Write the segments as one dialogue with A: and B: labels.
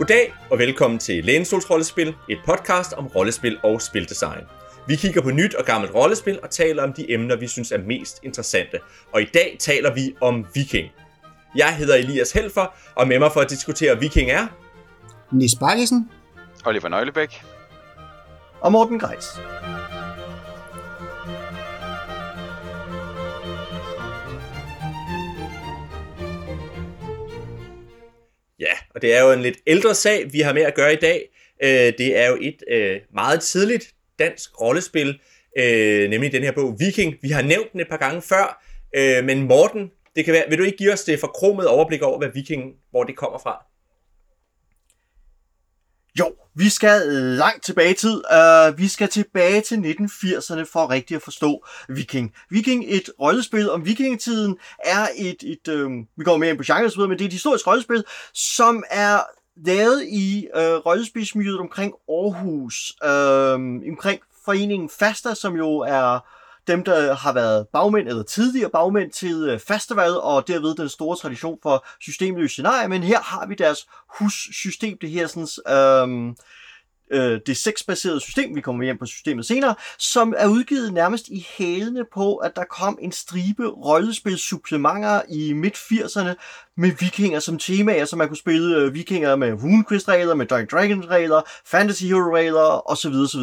A: Goddag og velkommen til Lænestols Rollespil, et podcast om rollespil og spildesign. Vi kigger på nyt og gammelt rollespil og taler om de emner, vi synes er mest interessante. Og i dag taler vi om viking. Jeg hedder Elias Helfer, og med mig for at diskutere viking er...
B: Nis Bakkesen.
C: Oliver Nøglebæk.
D: Og Morten Greis.
A: Ja, og det er jo en lidt ældre sag, vi har med at gøre i dag. Øh, det er jo et øh, meget tidligt dansk rollespil, øh, nemlig den her bog Viking. Vi har nævnt den et par gange før, men Morten, det kan være, vil du ikke give os det forkromede overblik over, hvad Viking, hvor det kommer fra?
D: Jo, vi skal øh, langt tilbage i tid. Uh, vi skal tilbage til 1980'erne for rigtigt at forstå Viking. Viking, et rollespil om vikingetiden, er et, et uh, vi går mere ind på genre men det er et historisk rollespil, som er lavet i uh, rollespilsmiljøet omkring Aarhus, uh, omkring foreningen Fasta, som jo er dem, der har været bagmænd eller tidligere bagmænd til øh, festivalet og derved den store tradition for systemløse scenarier, men her har vi deres hussystem, det her sådan, øhm, øh, det sexbaserede system, vi kommer hjem på systemet senere, som er udgivet nærmest i hælene på, at der kom en stribe rollespilsupplementer i midt-80'erne med vikinger som temaer, så man kunne spille øh, vikinger med RuneQuest-regler, med Dark Dragons-regler, Fantasy Hero-regler osv. osv.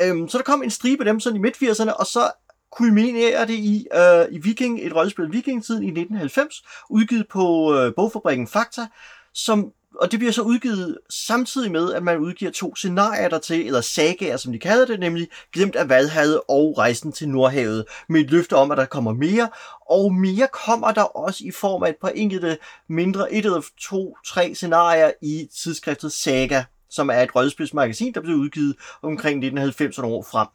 D: Øhm, så der kom en stribe af dem sådan i midt-80'erne, og så kulminerer det i, øh, i Viking, et rollespil Viking-tiden i 1990, udgivet på øh, bogfabrikken Fakta, som og det bliver så udgivet samtidig med, at man udgiver to scenarier der til, eller sagaer, som de kalder det, nemlig Glemt af Valhavet og Rejsen til Nordhavet, med et løfte om, at der kommer mere, og mere kommer der også i form af et par enkelte mindre, et eller to, tre scenarier i tidsskriftet Saga, som er et rødspidsmagasin, der blev udgivet omkring 1990'erne år frem.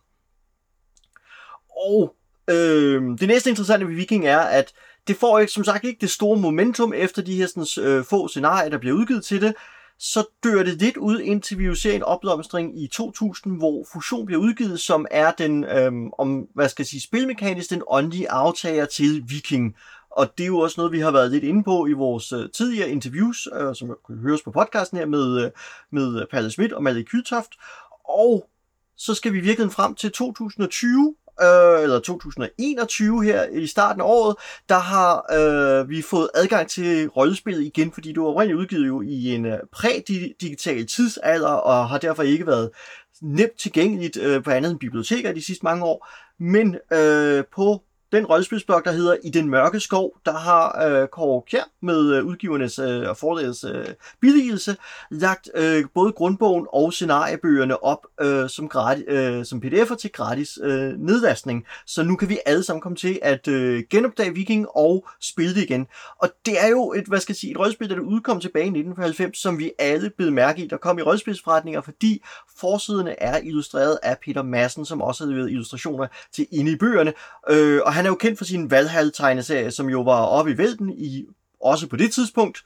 D: Og øh, det næste interessante ved Viking er, at det får ikke, som sagt ikke det store momentum efter de her sådan, øh, få scenarier, der bliver udgivet til det. Så dør det lidt ud, indtil vi jo ser en opblomstring i 2000, hvor Fusion bliver udgivet, som er den, øh, om, hvad skal jeg sige, spilmekanisk, den åndelige aftager til Viking. Og det er jo også noget, vi har været lidt inde på i vores øh, tidligere interviews, øh, som kan høres på podcasten her med, øh, med Palle Schmidt og Malik Kyltoft. Og så skal vi virkelig frem til 2020, øh, eller 2021 her i starten af året, der har øh, vi fået adgang til rollespillet igen, fordi det var oprindeligt udgivet jo i en øh, prædigital tidsalder, og har derfor ikke været nemt tilgængeligt øh, på andet end biblioteker de sidste mange år. Men øh, på den rollespilsblog, der hedder I den mørke skov, der har øh, Kåre Kjær med øh, udgivernes øh, og forlægets øh, billigelse lagt øh, både grundbogen og scenariebøgerne op øh, som, gratis, øh, som pdf'er til gratis øh, nedlastning. Så nu kan vi alle sammen komme til at øh, genopdage Viking og spille det igen. Og det er jo et, hvad skal jeg sige, et rollespil, der udkom tilbage i 1990, som vi alle blev mærke i, der kom i rollespilsforretninger, fordi forsiderne er illustreret af Peter Madsen, som også har leveret illustrationer til inde i bøgerne. Øh, og han han er jo kendt for sin Valhall-tegneserie, som jo var oppe i vælten, i, også på det tidspunkt.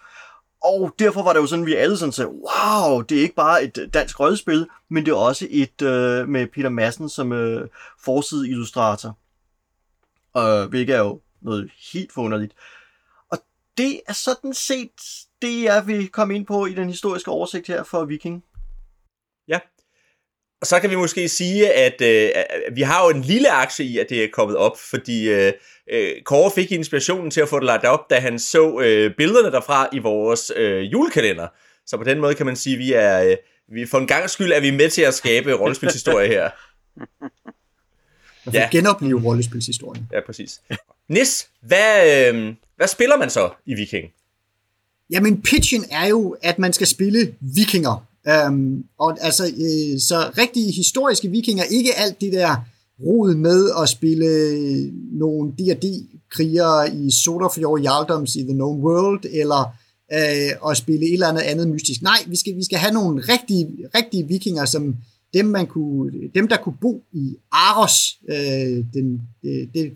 D: Og derfor var det jo sådan, vi alle sådan sagde, wow, det er ikke bare et dansk rollespil, men det er også et øh, med Peter Madsen som øh, forside illustrator. Øh, hvilket er jo noget helt forunderligt. Og det er sådan set det, jeg vil komme ind på i den historiske oversigt her for Viking.
A: Og så kan vi måske sige, at øh, vi har jo en lille aktie i, at det er kommet op, fordi øh, øh, Kåre fik inspirationen til at få det lagt op, da han så øh, billederne derfra i vores øh, julekalender. Så på den måde kan man sige, at vi er, øh, vi, for en gang skyld er vi med til at skabe rollespilshistorie her.
B: ja. genopleve rollespilshistorien.
A: Ja, præcis. Nis, hvad, øh, hvad spiller man så i Viking?
B: Jamen, pitchen er jo, at man skal spille vikinger. Øhm, og altså, øh, så rigtige historiske vikinger, ikke alt det der rod med at spille nogle D&D-krigere i Sodafjord Jarldoms i The Known World, eller øh, at spille et eller andet andet mystisk. Nej, vi skal, vi skal have nogle rigtige, rigtige vikinger, som dem, man kunne, dem der kunne bo i Aros, øh, den, det, det,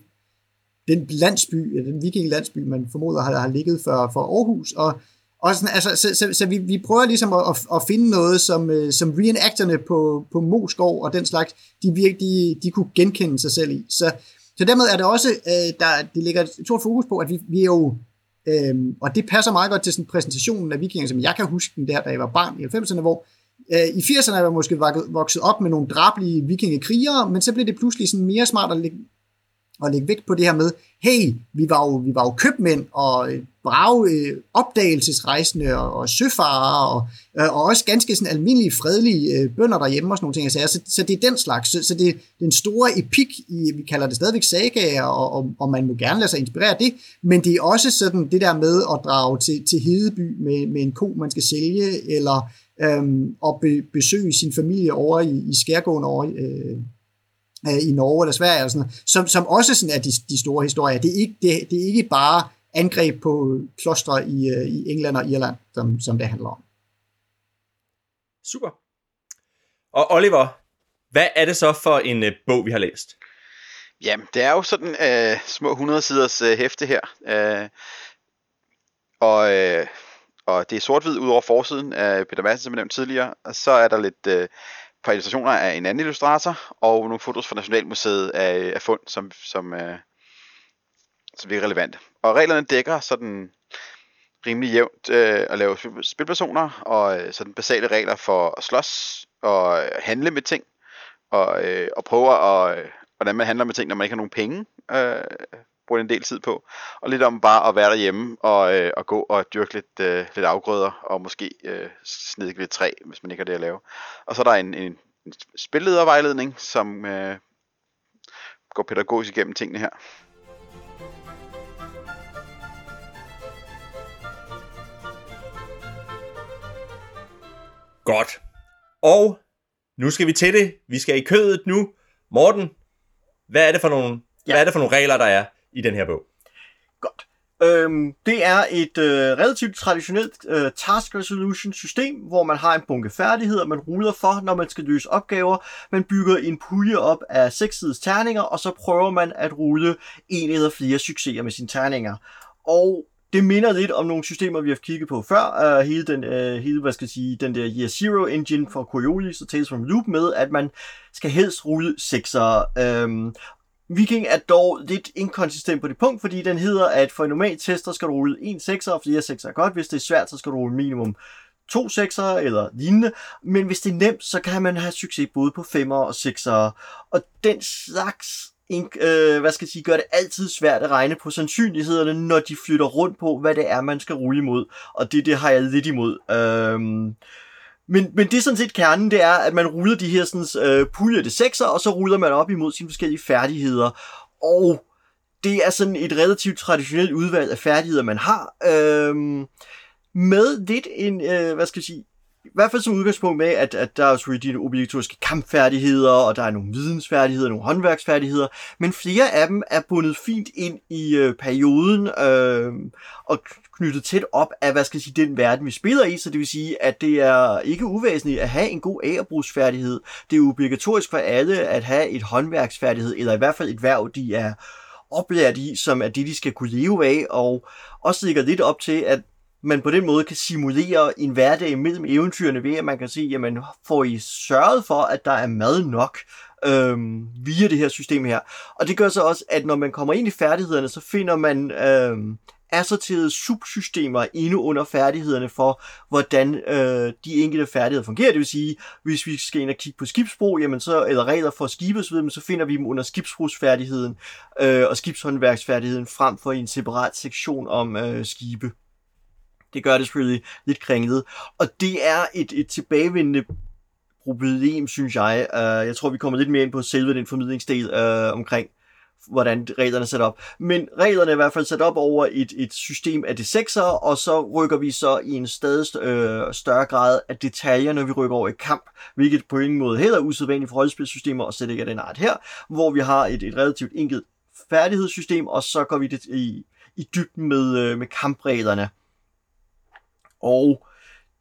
B: den landsby, den vikinglandsby, man formoder har, har ligget for, for Aarhus, og og sådan, altså, så, så, så vi, vi prøver ligesom at, at finde noget, som, øh, som reenacterne på, på Moskov og den slags, de virkelig de, de kunne genkende sig selv i. Så, så dermed er det også, øh, der, det ligger et stort fokus på, at vi, vi er jo øh, og det passer meget godt til sådan præsentationen af vikinger, som jeg kan huske den der, da jeg var barn i 90'erne, hvor øh, i 80'erne er jeg måske vokset op med nogle drablige vikingekrigere, men så blev det pludselig sådan mere smart at lægge at lægge vægt på det her med, hey, vi var jo, vi var jo købmænd og øh, brave øh, opdagelsesrejsende og, og søfarere og, øh, og også ganske sådan almindelige fredelige øh, bønder derhjemme og sådan nogle ting. Altså, så, så det er den slags. Så, så det er den store epik, i, vi kalder det stadigvæk sagaer, og, og, og man må gerne lade sig inspirere af det, men det er også sådan det der med at drage til, til Hedeby med, med en ko, man skal sælge, eller øhm, at be, besøge sin familie over i, i skærgården over øh, øh, i Norge eller Sverige, eller sådan noget, som, som også sådan er de, de store historier. Det er, ikke, det, det er ikke bare angreb på klostre i, øh, i England og Irland, som, som det handler om.
A: Super. Og Oliver, hvad er det så for en uh, bog, vi har læst?
C: Jamen, det er jo sådan uh, små 100 siders uh, hæfte her. Uh, og, uh, og det er sort-hvid ud over forsiden af Peter Madsen, som jeg nævnte tidligere. Og så er der lidt uh, par illustrationer af en anden illustrator, og nogle fotos fra Nationalmuseet af, af fund, som, som, øh, som relevant. Og reglerne dækker sådan rimelig jævnt øh, at lave spilpersoner, og øh, sådan basale regler for at slås og øh, handle med ting, og, øh, og prøve at, øh, hvordan man handler med ting, når man ikke har nogen penge, øh, bruger en del tid på. Og lidt om bare at være derhjemme og, øh, og gå og dyrke lidt, øh, lidt afgrøder, og måske øh, snedke lidt træ, hvis man ikke har det at lave. Og så er der en, en, en spilledervejledning, som øh, går pædagogisk igennem tingene her.
A: Godt. Og nu skal vi til det. Vi skal i kødet nu. Morten, hvad er det for nogle, ja. hvad er det for nogle regler, der er i den her bog?
D: Godt. Øhm, det er et øh, relativt traditionelt øh, task resolution system, hvor man har en bunke færdigheder, man ruller for, når man skal løse opgaver. Man bygger en pulje op af seks sides terninger, og så prøver man at rulle en eller flere succeser med sine terninger. Og det minder lidt om nogle systemer, vi har kigget på før. Uh, hele den, uh, hele, hvad skal jeg sige, den der Year Zero engine for Coriolis og Tales from Loop med, at man skal helst rulle sekser. Um, Viking er dog lidt inkonsistent på det punkt, fordi den hedder, at for en normal tester skal du rulle en 6'er, og flere 6'er er godt. Hvis det er svært, så skal du rulle minimum to sekser eller lignende. Men hvis det er nemt, så kan man have succes både på femmer og sekser. Og den slags øh, hvad skal jeg sige, gør det altid svært at regne på sandsynlighederne, når de flytter rundt på, hvad det er, man skal rulle imod. Og det, det har jeg lidt imod. Øhm, men, men det er sådan set kernen, det er, at man ruller de her sådan, øh, puljer sekser, og så ruller man op imod sine forskellige færdigheder. Og det er sådan et relativt traditionelt udvalg af færdigheder, man har. Øhm, med lidt en, øh, hvad skal jeg sige, i hvert fald som udgangspunkt med, at, at der er selvfølgelig de obligatoriske kampfærdigheder, og der er nogle vidensfærdigheder, nogle håndværksfærdigheder, men flere af dem er bundet fint ind i øh, perioden, øh, og knyttet tæt op af, hvad skal jeg sige, den verden, vi spiller i, så det vil sige, at det er ikke uvæsentligt at have en god agerbrugsfærdighed. Det er obligatorisk for alle at have et håndværksfærdighed, eller i hvert fald et værv, de er oplært i, som er det, de skal kunne leve af, og også ligger lidt op til, at man på den måde kan simulere en hverdag mellem eventyrene ved, at man kan sige, jamen får I sørget for, at der er mad nok øhm, via det her system her. Og det gør så også, at når man kommer ind i færdighederne, så finder man øhm, assorterede subsystemer inde under færdighederne for, hvordan øh, de enkelte færdigheder fungerer. Det vil sige, hvis vi skal ind og kigge på skibsbrug, jamen så, eller regler for skibet så, så finder vi dem under skibsbrugsfærdigheden øh, og skibshåndværksfærdigheden frem for i en separat sektion om øh, skibe. Det gør det selvfølgelig lidt kringlet. Og det er et, et tilbagevendende problem, synes jeg. Uh, jeg tror, vi kommer lidt mere ind på selve den formidlingsdel uh, omkring, hvordan reglerne er sat op. Men reglerne er i hvert fald sat op over et, et system af det sekser, og så rykker vi så i en stadig øh, større grad af detaljer, når vi rykker over i kamp, hvilket på ingen måde heller er usædvanligt for rollespilsystemer, og slet ikke af den art her, hvor vi har et, et relativt enkelt færdighedssystem, og så går vi det i, i dybden med, øh, med kampreglerne. Og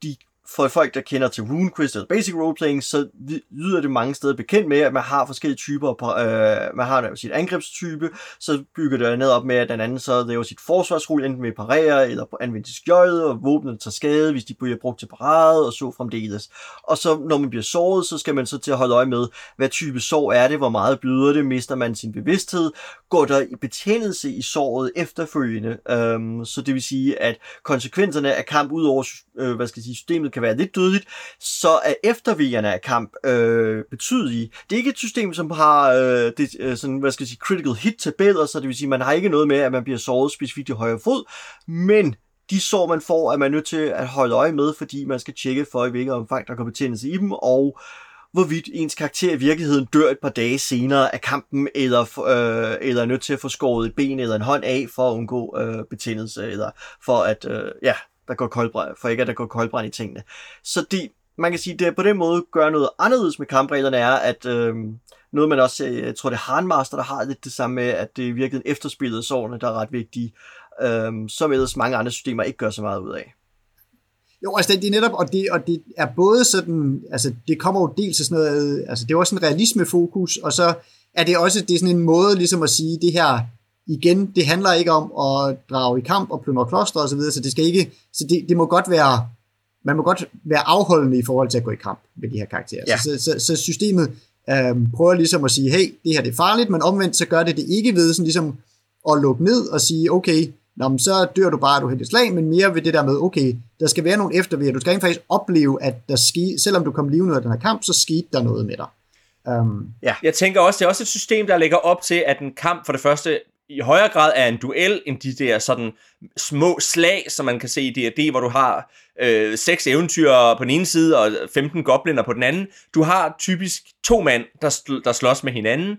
D: de for folk, der kender til RuneQuest eller Basic Roleplaying, så lyder det mange steder bekendt med, at man har forskellige typer. På, øh, man har sit angrebstype, så bygger det ned op med, at den anden så laver sit forsvarsrulle, enten med parere eller anvende til skjoldet, og våbnet tager skade, hvis de bliver brugt til parade, og så fremdeles. Og så når man bliver såret, så skal man så til at holde øje med, hvad type sår er det, hvor meget bløder det, mister man sin bevidsthed, går der i betændelse i såret efterfølgende. Um, så det vil sige, at konsekvenserne af kamp ud over øh, hvad skal jeg sige, systemet kan være lidt dødeligt, så er eftervigerne af kamp øh, betydelige. Det er ikke et system, som har øh, det, øh, sådan, hvad skal jeg sige, critical hit tabeller, så det vil sige, man har ikke noget med, at man bliver såret specifikt i højre fod, men de sår, man får, er man nødt til at holde øje med, fordi man skal tjekke for, i hvilket omfang der kommer betændelse i dem, og hvorvidt ens karakter i virkeligheden dør et par dage senere af kampen, eller, øh, eller er nødt til at få skåret et ben eller en hånd af for at undgå øh, betændelse, eller for at, øh, ja, der går koldbrænd, for ikke at der går koldbrænd i tingene. Så det, man kan sige, det på den måde gør noget anderledes med kampreglerne er, at øh, noget man også, øh, jeg tror det er Harnmaster, der har lidt det samme med, at det er virkelig efterspillet sårene, der er ret vigtige, øh, som ellers mange andre systemer ikke gør så meget ud af.
B: Jo, altså det, det er netop, og det, og det er både sådan, altså det kommer jo dels af sådan noget, altså det er også en realismefokus, og så er det også, det er sådan en måde ligesom at sige, det her, igen, det handler ikke om at drage i kamp og plyndre kloster osv., så, så det skal ikke, så det, det må godt være, man må godt være afholdende i forhold til at gå i kamp med de her karakterer. Ja. Så, så, så systemet øhm, prøver ligesom at sige, hey, det her det er farligt, men omvendt så gør det det ikke ved sådan ligesom at lukke ned og sige, okay, Nå, men så dør du bare, at du hætter slag, men mere ved det der med, okay, der skal være nogle eftervirkninger. Du skal ikke faktisk opleve, at der ske, selvom du kom levende ud af den her kamp, så skete der noget med dig.
A: Um, ja. Jeg tænker også, det er også et system, der lægger op til, at en kamp for det første i højere grad er en duel, end de der sådan små slag, som man kan se i D&D, hvor du har øh, seks eventyr på den ene side og 15 gobliner på den anden. Du har typisk to mand, der, sl- der slås med hinanden,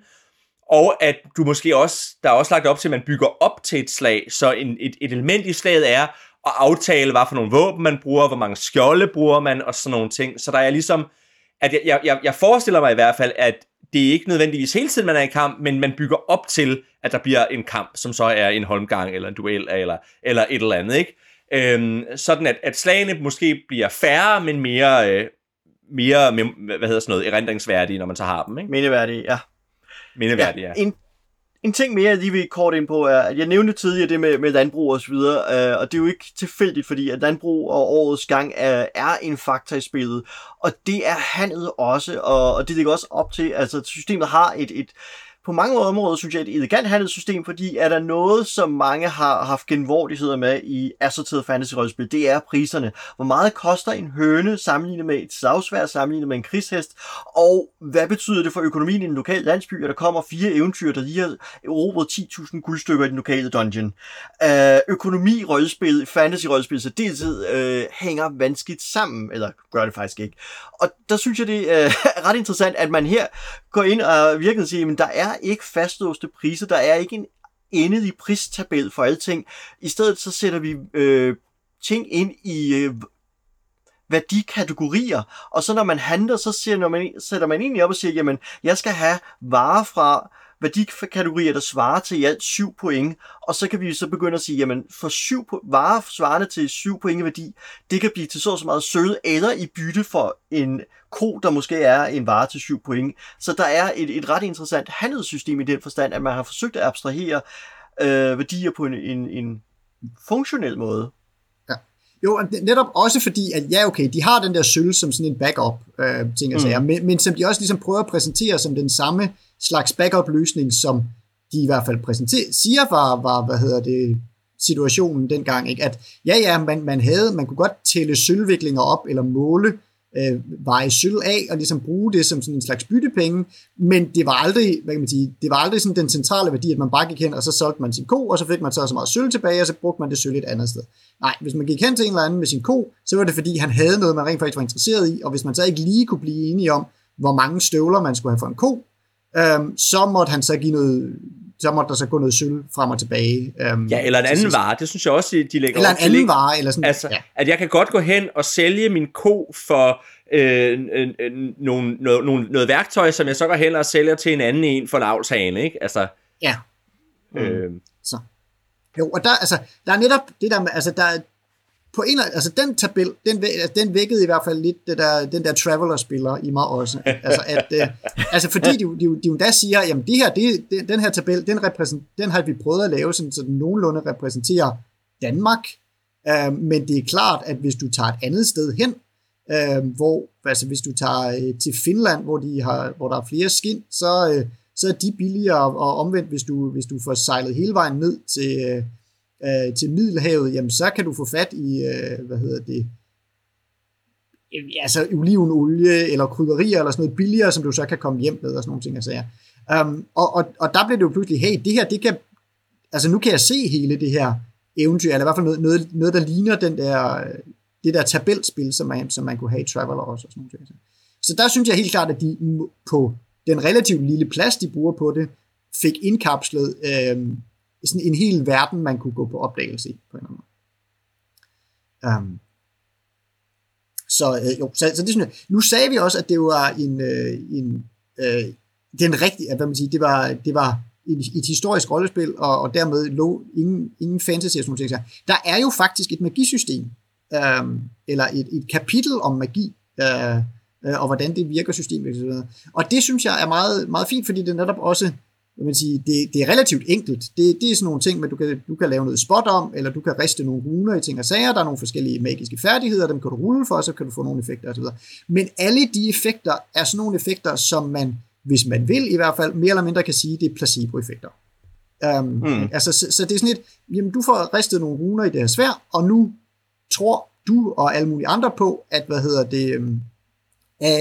A: og at du måske også, der er også lagt op til, at man bygger op til et slag, så en, et, et element i slaget er at aftale, hvad for nogle våben man bruger, hvor mange skjolde bruger man, og sådan nogle ting. Så der er ligesom, at jeg, jeg, jeg forestiller mig i hvert fald, at det er ikke nødvendigvis hele tiden, man er i kamp, men man bygger op til, at der bliver en kamp, som så er en holmgang, eller en duel, eller, eller et eller andet, ikke? Øhm, sådan at, at slagene måske bliver færre, men mere, øh, mere hvad hedder sådan noget, erindringsværdige, når man så har dem, ikke?
D: Mindeværdige, ja
A: mindeværdigt, ja.
D: En, en ting mere, jeg lige vil kort ind på, er, at jeg nævnte tidligere det med, med landbrug og så videre, øh, og det er jo ikke tilfældigt, fordi at landbrug og årets gang er, er en faktor i spillet, og det er handlet også, og, og det ligger også op til, altså systemet har et, et på mange områder synes jeg, et elegant handelssystem, fordi er der noget, som mange har haft genvordigheder med i assorteret fantasy-rollespil, det er priserne. Hvor meget koster en høne sammenlignet med et slagsvær, sammenlignet med en krigshest, og hvad betyder det for økonomien i en lokal landsby, at der kommer fire eventyr, der lige har erobret 10.000 guldstykker i den lokale dungeon. Øh, økonomi rollespil, fantasy-rollespil, så det øh, hænger vanskeligt sammen, eller gør det faktisk ikke. Og der synes jeg, det øh, er ret interessant, at man her går ind og virkelig siger, at der er ikke fastlåste priser, der er ikke en endelig pristabel for alting. I stedet så sætter vi øh, ting ind i øh, værdikategorier, og så når man handler, så siger, man, sætter man egentlig op og siger, jamen, jeg skal have varer fra værdikategorier, der svarer til i alt 7 point, og så kan vi så begynde at sige, jamen for syv varer svarende til 7 point i værdi, det kan blive til så, så meget sølv, eller i bytte for en ko, der måske er en vare til 7 point. Så der er et, et ret interessant handelssystem i den forstand, at man har forsøgt at abstrahere øh, værdier på en, en, en funktionel måde.
B: Jo, netop også fordi, at ja, okay, de har den der sølv som sådan en backup øh, ting og mm. men, men som de også ligesom prøver at præsentere som den samme slags backup-løsning, som de i hvert fald præsenterer, siger var, var, hvad hedder det, situationen dengang, ikke? at ja, ja, man, man havde, man kunne godt tælle sølvviklinger op, eller måle øh, veje sølv af, og ligesom bruge det som sådan en slags byttepenge, men det var aldrig, hvad kan man sige, det var aldrig sådan den centrale værdi, at man bare gik hen, og så solgte man sin ko, og så fik man så så meget sølv tilbage, og så brugte man det sølv et andet sted. Nej, hvis man gik hen til en eller anden med sin ko, så var det fordi, han havde noget, man rent faktisk var interesseret i, og hvis man så ikke lige kunne blive enige om, hvor mange støvler man skulle have for en ko, øhm, så måtte han så give noget, så måtte der så gå noget sølv frem og tilbage.
A: Øhm, ja, eller en anden vare, det synes jeg også, de lægger
B: Eller en anden vare, eller sådan
A: altså, ja. At jeg kan godt gå hen og sælge min ko for øh, øh, øh, nogle, noget, nogle, noget værktøj, som jeg så går hen og sælger til en anden en for en avlshane, ikke? Altså,
B: ja. Mm. Øh, så. Jo, og der, altså, der er netop det der med, altså, der, på en altså den tabel, den, altså, den vækkede i hvert fald lidt det der, den der Traveler-spiller i mig også. Altså, at, øh, altså fordi de, de, de de siger, jamen det her, det, den, den her tabel, den, repræsent, den har vi prøvet at lave, sådan, så den nogenlunde repræsenterer Danmark, øh, men det er klart, at hvis du tager et andet sted hen, øh, hvor, altså hvis du tager øh, til Finland, hvor, de har, hvor der er flere skin, så, øh, så er de billigere, og omvendt, hvis du, hvis du får sejlet hele vejen ned til, øh, øh, til Middelhavet, jamen så kan du få fat i, øh, hvad hedder det, altså olivenolie eller krydderier eller sådan noget billigere, som du så kan komme hjem med og sådan nogle ting. Altså, ja. um, og, og, og der blev det jo pludselig, hey, det her, det kan, altså nu kan jeg se hele det her eventyr, eller i hvert fald noget, noget, noget der ligner den der, det der tabelspil, som man, som man kunne have i Traveler også. Og sådan nogle ting. Så der synes jeg helt klart, at de på den relativt lille plads, de bruger på det, fik indkapslet øh, sådan en hel verden, man kunne gå på opdagelse i, på en eller anden måde. Um, så øh, jo, så, så det synes jeg. Nu sagde vi også, at det var en, øh, en øh, den rigtige, hvad man siger, det var, det var et, et historisk rollespil, og, og dermed lå ingen, ingen fantasy og sådan noget. Der er jo faktisk et magisystem, øh, eller et, et kapitel om magi, øh, øh, og hvordan det virker systemet. Og, og det synes jeg er meget, meget fint, fordi det netop også jeg vil sige, det, det er relativt enkelt. Det, det er sådan nogle ting, men du kan, du kan lave noget spot om, eller du kan riste nogle runer i ting og sager. Der er nogle forskellige magiske færdigheder, dem kan du rulle for, og så kan du få nogle effekter osv. Men alle de effekter er sådan nogle effekter, som man, hvis man vil i hvert fald, mere eller mindre kan sige, det er placebo-effekter. Um, mm. Altså, så, så det er sådan et, jamen du får ristet nogle runer i det her svær, og nu tror du og alle mulige andre på, at hvad hedder det, um,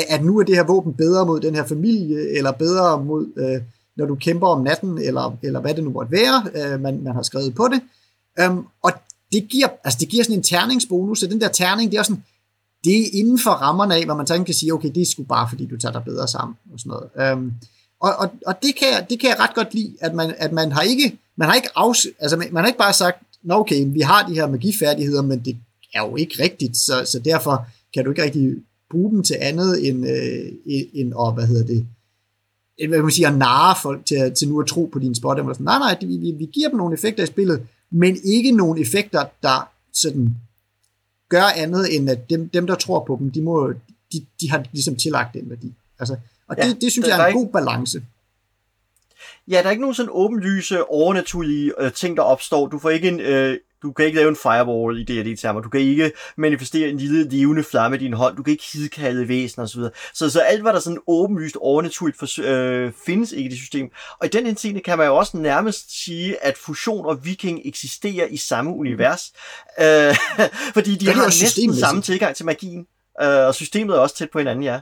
B: at nu er det her våben bedre mod den her familie, eller bedre mod øh, når du kæmper om natten, eller, eller hvad det nu måtte være, øh, man, man har skrevet på det. Øhm, og det giver, altså det giver sådan en terningsbonus, så den der terning, det er sådan, det er inden for rammerne af, hvor man sådan kan sige, okay, det er sgu bare, fordi du tager dig bedre sammen, og sådan noget. Øhm, og, og, og det, kan jeg, det kan jeg ret godt lide, at man, at man har ikke, man har ikke, afs, altså man, man har ikke bare sagt, nå okay, vi har de her magifærdigheder, men det er jo ikke rigtigt, så, så derfor kan du ikke rigtig bruge dem til andet end, øh, end og, hvad hedder det, hvad man siger, narre folk til, til nu at tro på dine spot. Eller sådan, nej, nej, vi, vi, vi giver dem nogle effekter i spillet, men ikke nogle effekter, der sådan gør andet end at dem, dem der tror på dem, de, må, de, de har ligesom tillagt den værdi. Altså, og ja, det, det synes jeg er en god balance.
D: Ja, der er ikke nogen sådan åbenlyse, overnaturlige øh, ting, der opstår. Du får ikke en, øh, du kan ikke lave en firewall i D&D-termer. Du kan ikke manifestere en lille levende flamme i din hånd. Du kan ikke hidkalde væsener osv. Så, så alt, hvad der sådan åbenlyst overnaturligt for, øh, findes ikke i det system. Og i den henseende kan man jo også nærmest sige, at fusion og viking eksisterer i samme univers. Øh, fordi de har næsten samme tilgang til magien. Øh, og systemet er også tæt på hinanden, ja.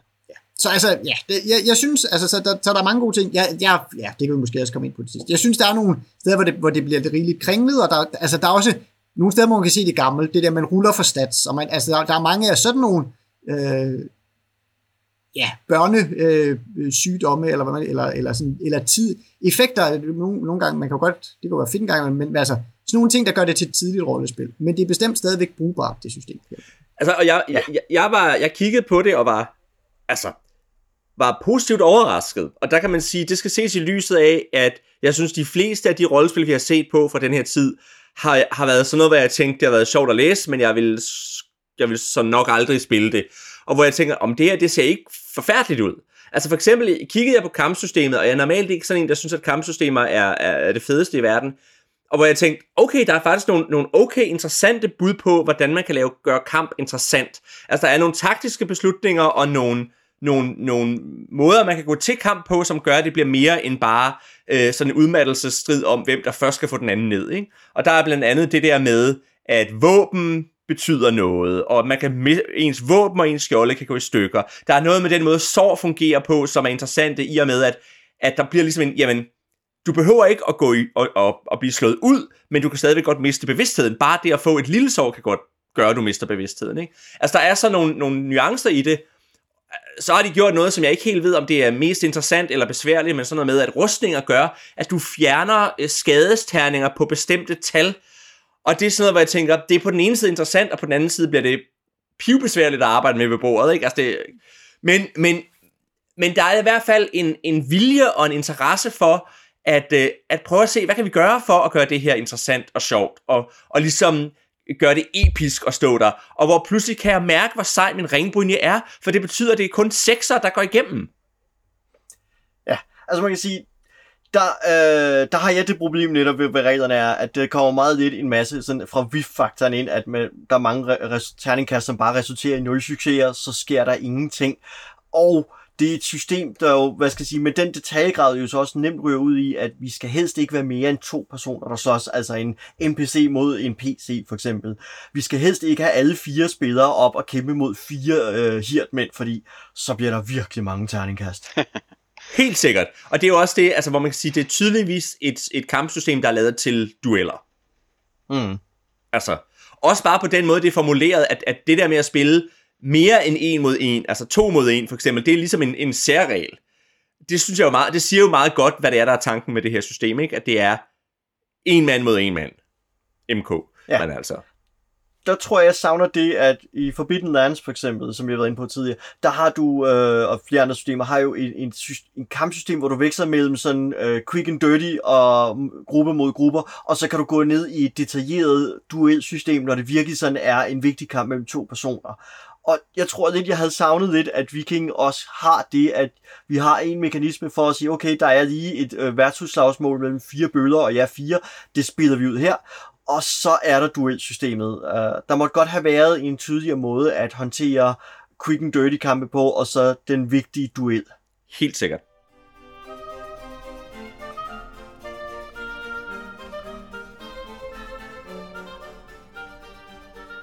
B: Så altså, ja, det, jeg, jeg synes, altså, så der, så der er mange gode ting. Jeg, jeg, ja, det kan vi måske også komme ind på det sidste. Jeg synes, der er nogle steder, hvor det, hvor det bliver lidt rigeligt kringlet, og der, altså, der er også nogle steder, hvor man kan se det gamle, det der, man ruller for stats, og man, altså, der, der er mange af sådan nogle, øh, ja, børnesygdomme, øh, eller, hvad man, eller, eller, sådan, eller tid, effekter, nogle, nogle gange, man kan godt, det kan være fedt en gang, men, men altså, sådan nogle ting, der gør det til et tidligt rollespil. Men det er bestemt stadigvæk brugbart, det system.
A: Altså, og jeg, jeg, jeg, jeg, var, jeg kiggede på det, og var, altså, var positivt overrasket. Og der kan man sige, det skal ses i lyset af, at jeg synes, de fleste af de rollespil, vi har set på fra den her tid, har, har været sådan noget, hvor jeg tænkte, det har været sjovt at læse, men jeg vil, jeg vil så nok aldrig spille det. Og hvor jeg tænker, om det her, det ser ikke forfærdeligt ud. Altså for eksempel kiggede jeg på kampsystemet, og jeg er normalt ikke sådan en, der synes, at kampsystemer er, er, er det fedeste i verden. Og hvor jeg tænkte, okay, der er faktisk nogle, nogle okay interessante bud på, hvordan man kan lave, gøre kamp interessant. Altså der er nogle taktiske beslutninger og nogle, nogle, nogle måder, man kan gå til kamp på, som gør, at det bliver mere end bare øh, sådan en udmattelsesstrid om, hvem der først skal få den anden ned. Ikke? Og der er blandt andet det der med, at våben betyder noget, og man kan ens våben og ens skjolde kan gå i stykker. Der er noget med den måde, sår fungerer på, som er interessant i og med, at, at der bliver ligesom en, jamen, du behøver ikke at gå i, og, og, og blive slået ud, men du kan stadigvæk godt miste bevidstheden. Bare det at få et lille sår kan godt gøre, at du mister bevidstheden. Ikke? Altså, der er så nogle, nogle nuancer i det, så har de gjort noget, som jeg ikke helt ved, om det er mest interessant eller besværligt, men sådan noget med, at rustninger gør, at du fjerner øh, skadesterninger på bestemte tal. Og det er sådan noget, hvor jeg tænker, det er på den ene side interessant, og på den anden side bliver det pivbesværligt at arbejde med ved bordet. Ikke? Altså det, men, men, men der er i hvert fald en, en vilje og en interesse for, at, øh, at prøve at se, hvad kan vi gøre for at gøre det her interessant og sjovt, og, og ligesom gør det episk at stå der, og hvor pludselig kan jeg mærke, hvor sej min ringbrynje er, for det betyder, at det er kun sekser, der går igennem.
D: Ja, altså man kan sige, der, øh, der har jeg det problem netop ved, ved reglerne er, at det kommer meget lidt en masse sådan, fra VIF-faktoren ind, at med, der er mange re- terningkast, som bare resulterer i nul succeser, så sker der ingenting. Og det er et system, der jo, hvad skal jeg sige, med den detaljegrad jo så også nemt ryger ud i, at vi skal helst ikke være mere end to personer, der slås, altså en NPC mod en PC for eksempel. Vi skal helst ikke have alle fire spillere op og kæmpe mod fire øh, hirtmænd, fordi så bliver der virkelig mange terningkast.
A: Helt sikkert. Og det er jo også det, altså, hvor man kan sige, det er tydeligvis et, et kampsystem, der er lavet til dueller.
D: Mm.
A: Altså, også bare på den måde, det er formuleret, at, at det der med at spille mere end en mod en, altså to mod en for eksempel, det er ligesom en, en særregel. Det synes jeg jo meget, det siger jo meget godt, hvad det er, der er tanken med det her system, ikke? At det er en mand mod en mand. MK. Ja. Men altså
D: der tror jeg, jeg savner det, at i Forbidden Lands for eksempel, som jeg har været inde på tidligere, der har du, øh, og flere andre systemer, har jo en, en, en kampsystem, hvor du veksler mellem sådan øh, quick and dirty og gruppe mod grupper, og så kan du gå ned i et detaljeret duelsystem, når det virkelig sådan er en vigtig kamp mellem to personer. Og jeg tror lidt, jeg havde savnet lidt, at Viking også har det, at vi har en mekanisme for at sige, okay, der er lige et øh, værtshusslagsmål mellem fire bøller, og jeg fire, det spiller vi ud her. Og så er der duelsystemet. Uh, der måtte godt have været en tydeligere måde at håndtere quick and dirty kampe på, og så den vigtige duel.
A: Helt sikkert.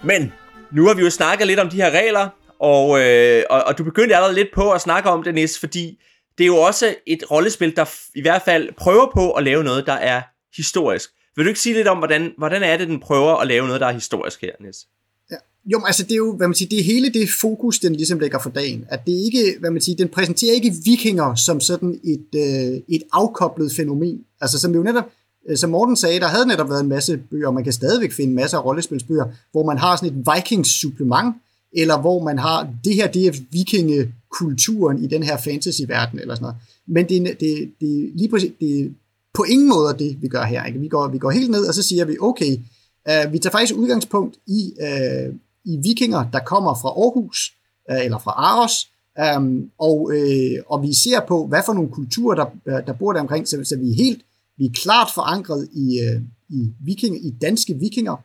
A: Men nu har vi jo snakket lidt om de her regler, og, øh, og, og du begyndte allerede lidt på at snakke om det, Nis, fordi det er jo også et rollespil, der i hvert fald prøver på at lave noget, der er historisk. Vil du ikke sige lidt om, hvordan, hvordan er det, den prøver at lave noget, der er historisk her, Nis?
B: Ja. Jo, altså det er jo, hvad man siger, det er hele det fokus, den ligesom lægger for dagen. At det ikke, hvad man siger, den præsenterer ikke vikinger som sådan et, øh, et afkoblet fænomen. Altså som jo netop, Øh, som Morten sagde, der havde netop været en masse bøger, og man kan stadigvæk finde masser af rollespilsbøger, hvor man har sådan et vikings-supplement, eller hvor man har, det her, det er vikingekulturen i den her fantasy-verden, eller sådan noget. Men det, det, det, lige præcis, det, på ingen måde det, vi gør her. Ikke? Vi, går, vi går helt ned, og så siger vi, okay, uh, vi tager faktisk udgangspunkt i, uh, i vikinger, der kommer fra Aarhus, uh, eller fra Aros, um, og, uh, og vi ser på, hvad for nogle kulturer, der, der bor der omkring, så, så vi er helt, vi er klart forankret i, øh, i, viking, i danske vikinger.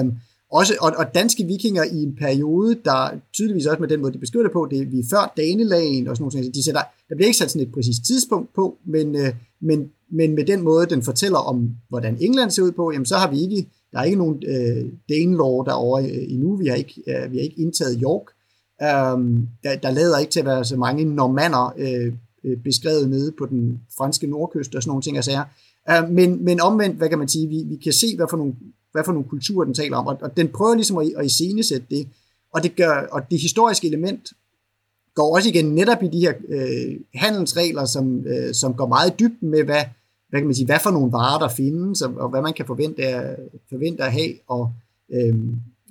B: Um, også, og, og danske vikinger i en periode, der tydeligvis også med den måde, de beskriver det på, det er vi er før danelagen og sådan noget. De sætter, der bliver ikke sat sådan et præcist tidspunkt på, men, øh, men, men med den måde, den fortæller om, hvordan England ser ud på, jamen så har vi ikke, der er ikke nogen øh, Danelaw derovre øh, endnu. Vi har ikke, øh, vi har ikke indtaget York. Um, der, der lader ikke til at være så mange normander øh, øh, beskrevet nede på den franske nordkyst og sådan nogle ting og sager. Øh, men, men omvendt, hvad kan man sige, vi, vi kan se, hvad for nogle hvad for nogle kulturer den taler om, og, og den prøver ligesom at, at iscenesætte det, og det, gør, og det historiske element går også igen netop i de her øh, handelsregler, som, øh, som går meget dybt med, hvad, hvad, kan man sige, hvad for nogle varer, der findes, og, og hvad man kan forvente, at, forvente at have, og, øh,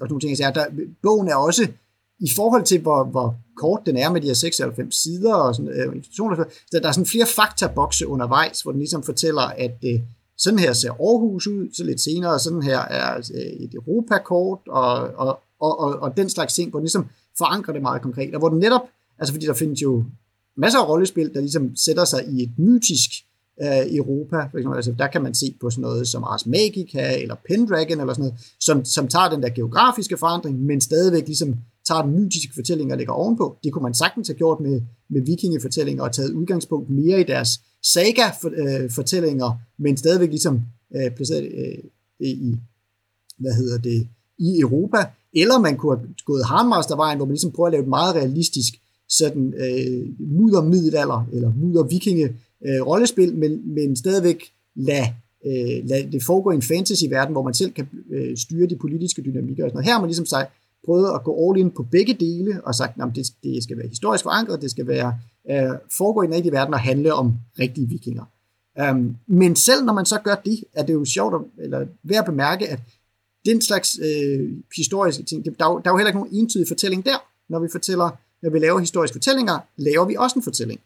B: og nogle ting. Så der, bogen er også, i forhold til, hvor, hvor kort den er med de her 96 sider, og sådan, øh, så der er sådan flere faktabokse undervejs, hvor den ligesom fortæller, at øh, sådan her ser Aarhus ud, så lidt senere, sådan her er øh, et Europakort, og, og, og, og, og den slags ting, hvor den ligesom forankrer det meget konkret, og hvor den netop, altså fordi der findes jo masser af rollespil, der ligesom sætter sig i et mytisk øh, Europa, for eksempel, altså der kan man se på sådan noget som Ars Magica, eller Pendragon, eller sådan noget, som, som tager den der geografiske forandring, men stadigvæk ligesom tager den mytiske fortælling og lægger ovenpå. Det kunne man sagtens have gjort med, med vikingefortællinger og taget udgangspunkt mere i deres saga-fortællinger, men stadigvæk ligesom øh, placeret øh, i, hvad hedder det, i Europa, eller man kunne have gået Harmastervejen, hvor man ligesom prøver at lave et meget realistisk sådan øh, mudder middelalder, eller mudder vikinge øh, rollespil, men, men stadigvæk lade, øh, lad det foregå i en fantasy-verden, hvor man selv kan øh, styre de politiske dynamikker og sådan noget. Her har man ligesom sagt, prøvet at gå all in på begge dele, og sagt, at det, det skal være historisk forankret, det skal være øh, foregå i den rigtige verden og handle om rigtige vikinger. Um, men selv når man så gør det, er det jo sjovt, at, eller værd at bemærke, at den slags øh, historiske ting, det, der, der er jo heller ikke nogen entydig fortælling der. Når vi fortæller, når vi laver historiske fortællinger, laver vi også en fortælling.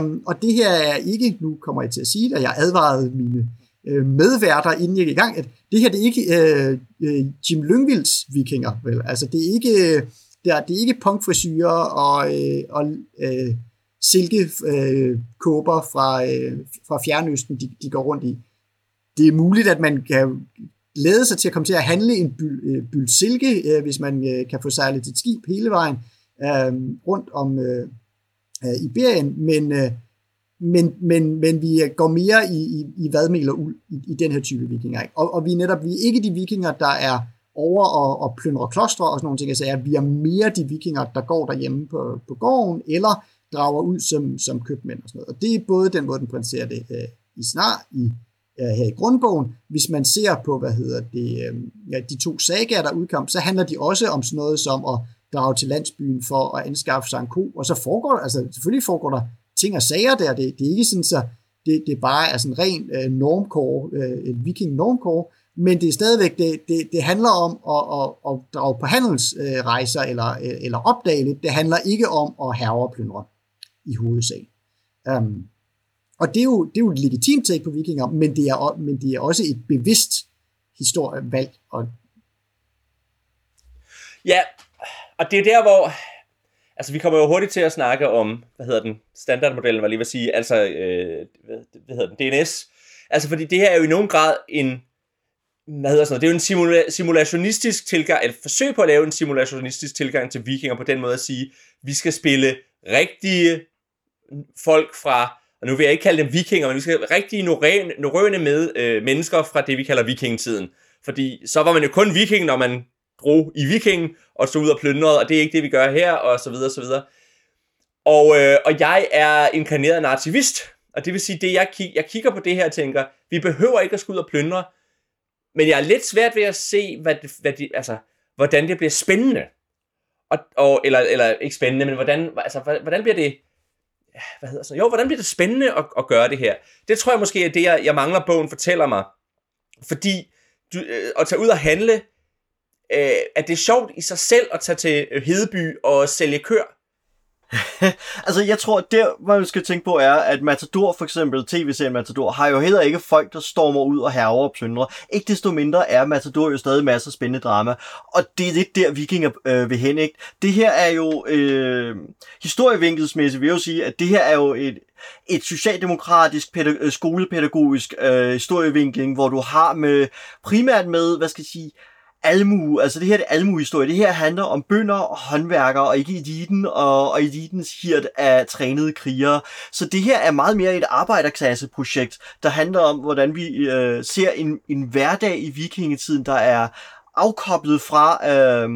B: Um, og det her er ikke, nu kommer jeg til at sige det, jeg advarede mine øh, medværter, inden jeg gik i gang, at det her det er ikke øh, øh, Jim Lyngvilds vikinger, vel? Altså det er ikke, øh, det er, det er ikke punkfrisyrer og, øh, og øh, silkekåber øh, fra, øh, fra Fjernøsten, de, de går rundt i. Det er muligt, at man kan glæde sig til at komme til at handle en byl, øh, byld silke, øh, hvis man øh, kan få sejlet et skib hele vejen øh, rundt om øh, øh, Iberien, men, øh, men, men, men vi går mere i, i, i vadmel og uld i, i den her type vikinger. Ikke? Og, og vi er netop vi er ikke de vikinger, der er over og, og plyndrer klostre og sådan nogle ting. Altså, vi er mere de vikinger, der går derhjemme på, på gården, eller drager ud som, som købmænd og sådan noget. Og det er både den måde, den præsenterer det øh, i snar, i, øh, her i grundbogen. Hvis man ser på, hvad hedder det, øh, ja, de to sagaer, der udkom, så handler de også om sådan noget som at drage til landsbyen for at anskaffe sig en ko, og så foregår der, altså selvfølgelig foregår der ting og sager der, det, det er ikke sådan så, det, det bare er sådan ren øh, normkår, øh, viking normkår, men det er stadigvæk, det, det, det handler om at, at, at drage på handelsrejser øh, eller, øh, eller opdage lidt. Det handler ikke om at herre og plyndre i hovedsagen. Um, øhm, og det er, jo, det er jo et legitimt take på vikinger, men det er, men det er også et bevidst historievalg. Og...
A: Ja, og det er der, hvor... Altså, vi kommer jo hurtigt til at snakke om, hvad hedder den, standardmodellen, var lige vil sige, altså, øh, hvad, hvad hedder den, DNS. Altså, fordi det her er jo i nogen grad en, hvad hedder sådan noget, det er jo en simula- simulationistisk tilgang, et forsøg på at lave en simulationistisk tilgang til vikinger på den måde at sige, vi skal spille rigtige folk fra, og nu vil jeg ikke kalde dem vikinger, men vi skal rigtige norrøne med øh, mennesker fra det, vi kalder vikingetiden. Fordi så var man jo kun viking, når man drog i vikingen og så ud og plyndrede, og det er ikke det, vi gør her, og så videre, og så videre. Og, øh, og jeg er inkarneret nativist, og det vil sige, det jeg, kig, jeg kigger på det her og tænker, vi behøver ikke at skulle ud og plyndre, men jeg er lidt svært ved at se, hvad det, hvad det, altså, hvordan det bliver spændende. Og, og, eller, eller ikke spændende, men hvordan, altså, hvordan bliver det, hvad hedder så? Jo, hvordan bliver det spændende at, at gøre det her? Det tror jeg måske er det, jeg, jeg mangler, bogen fortæller mig. Fordi du, øh, at tage ud og handle, øh, at det er sjovt i sig selv at tage til Hedeby og sælge kør.
D: altså, jeg tror, der, hvad man skal tænke på, er, at Matador, for eksempel tv-serien Matador, har jo heller ikke folk, der stormer ud og herrer og plyndrer. Ikke desto mindre er Matador jo stadig masser af spændende drama, og det er lidt der, vikinger øh, vil hen, ikke? Det her er jo, øh, historievinkelsmæssigt vil jeg jo sige, at det her er jo et, et socialdemokratisk pædag- øh, skolepædagogisk øh, historievinkling, hvor du har med primært med, hvad skal jeg sige, almue, altså det her er almuehistorie. Det her handler om bønder og håndværkere, og ikke eliten, og, og elitens hirt af trænede krigere. Så det her er meget mere et arbejderklasseprojekt, der handler om, hvordan vi øh, ser en, en hverdag i vikingetiden, der er afkoblet fra øh,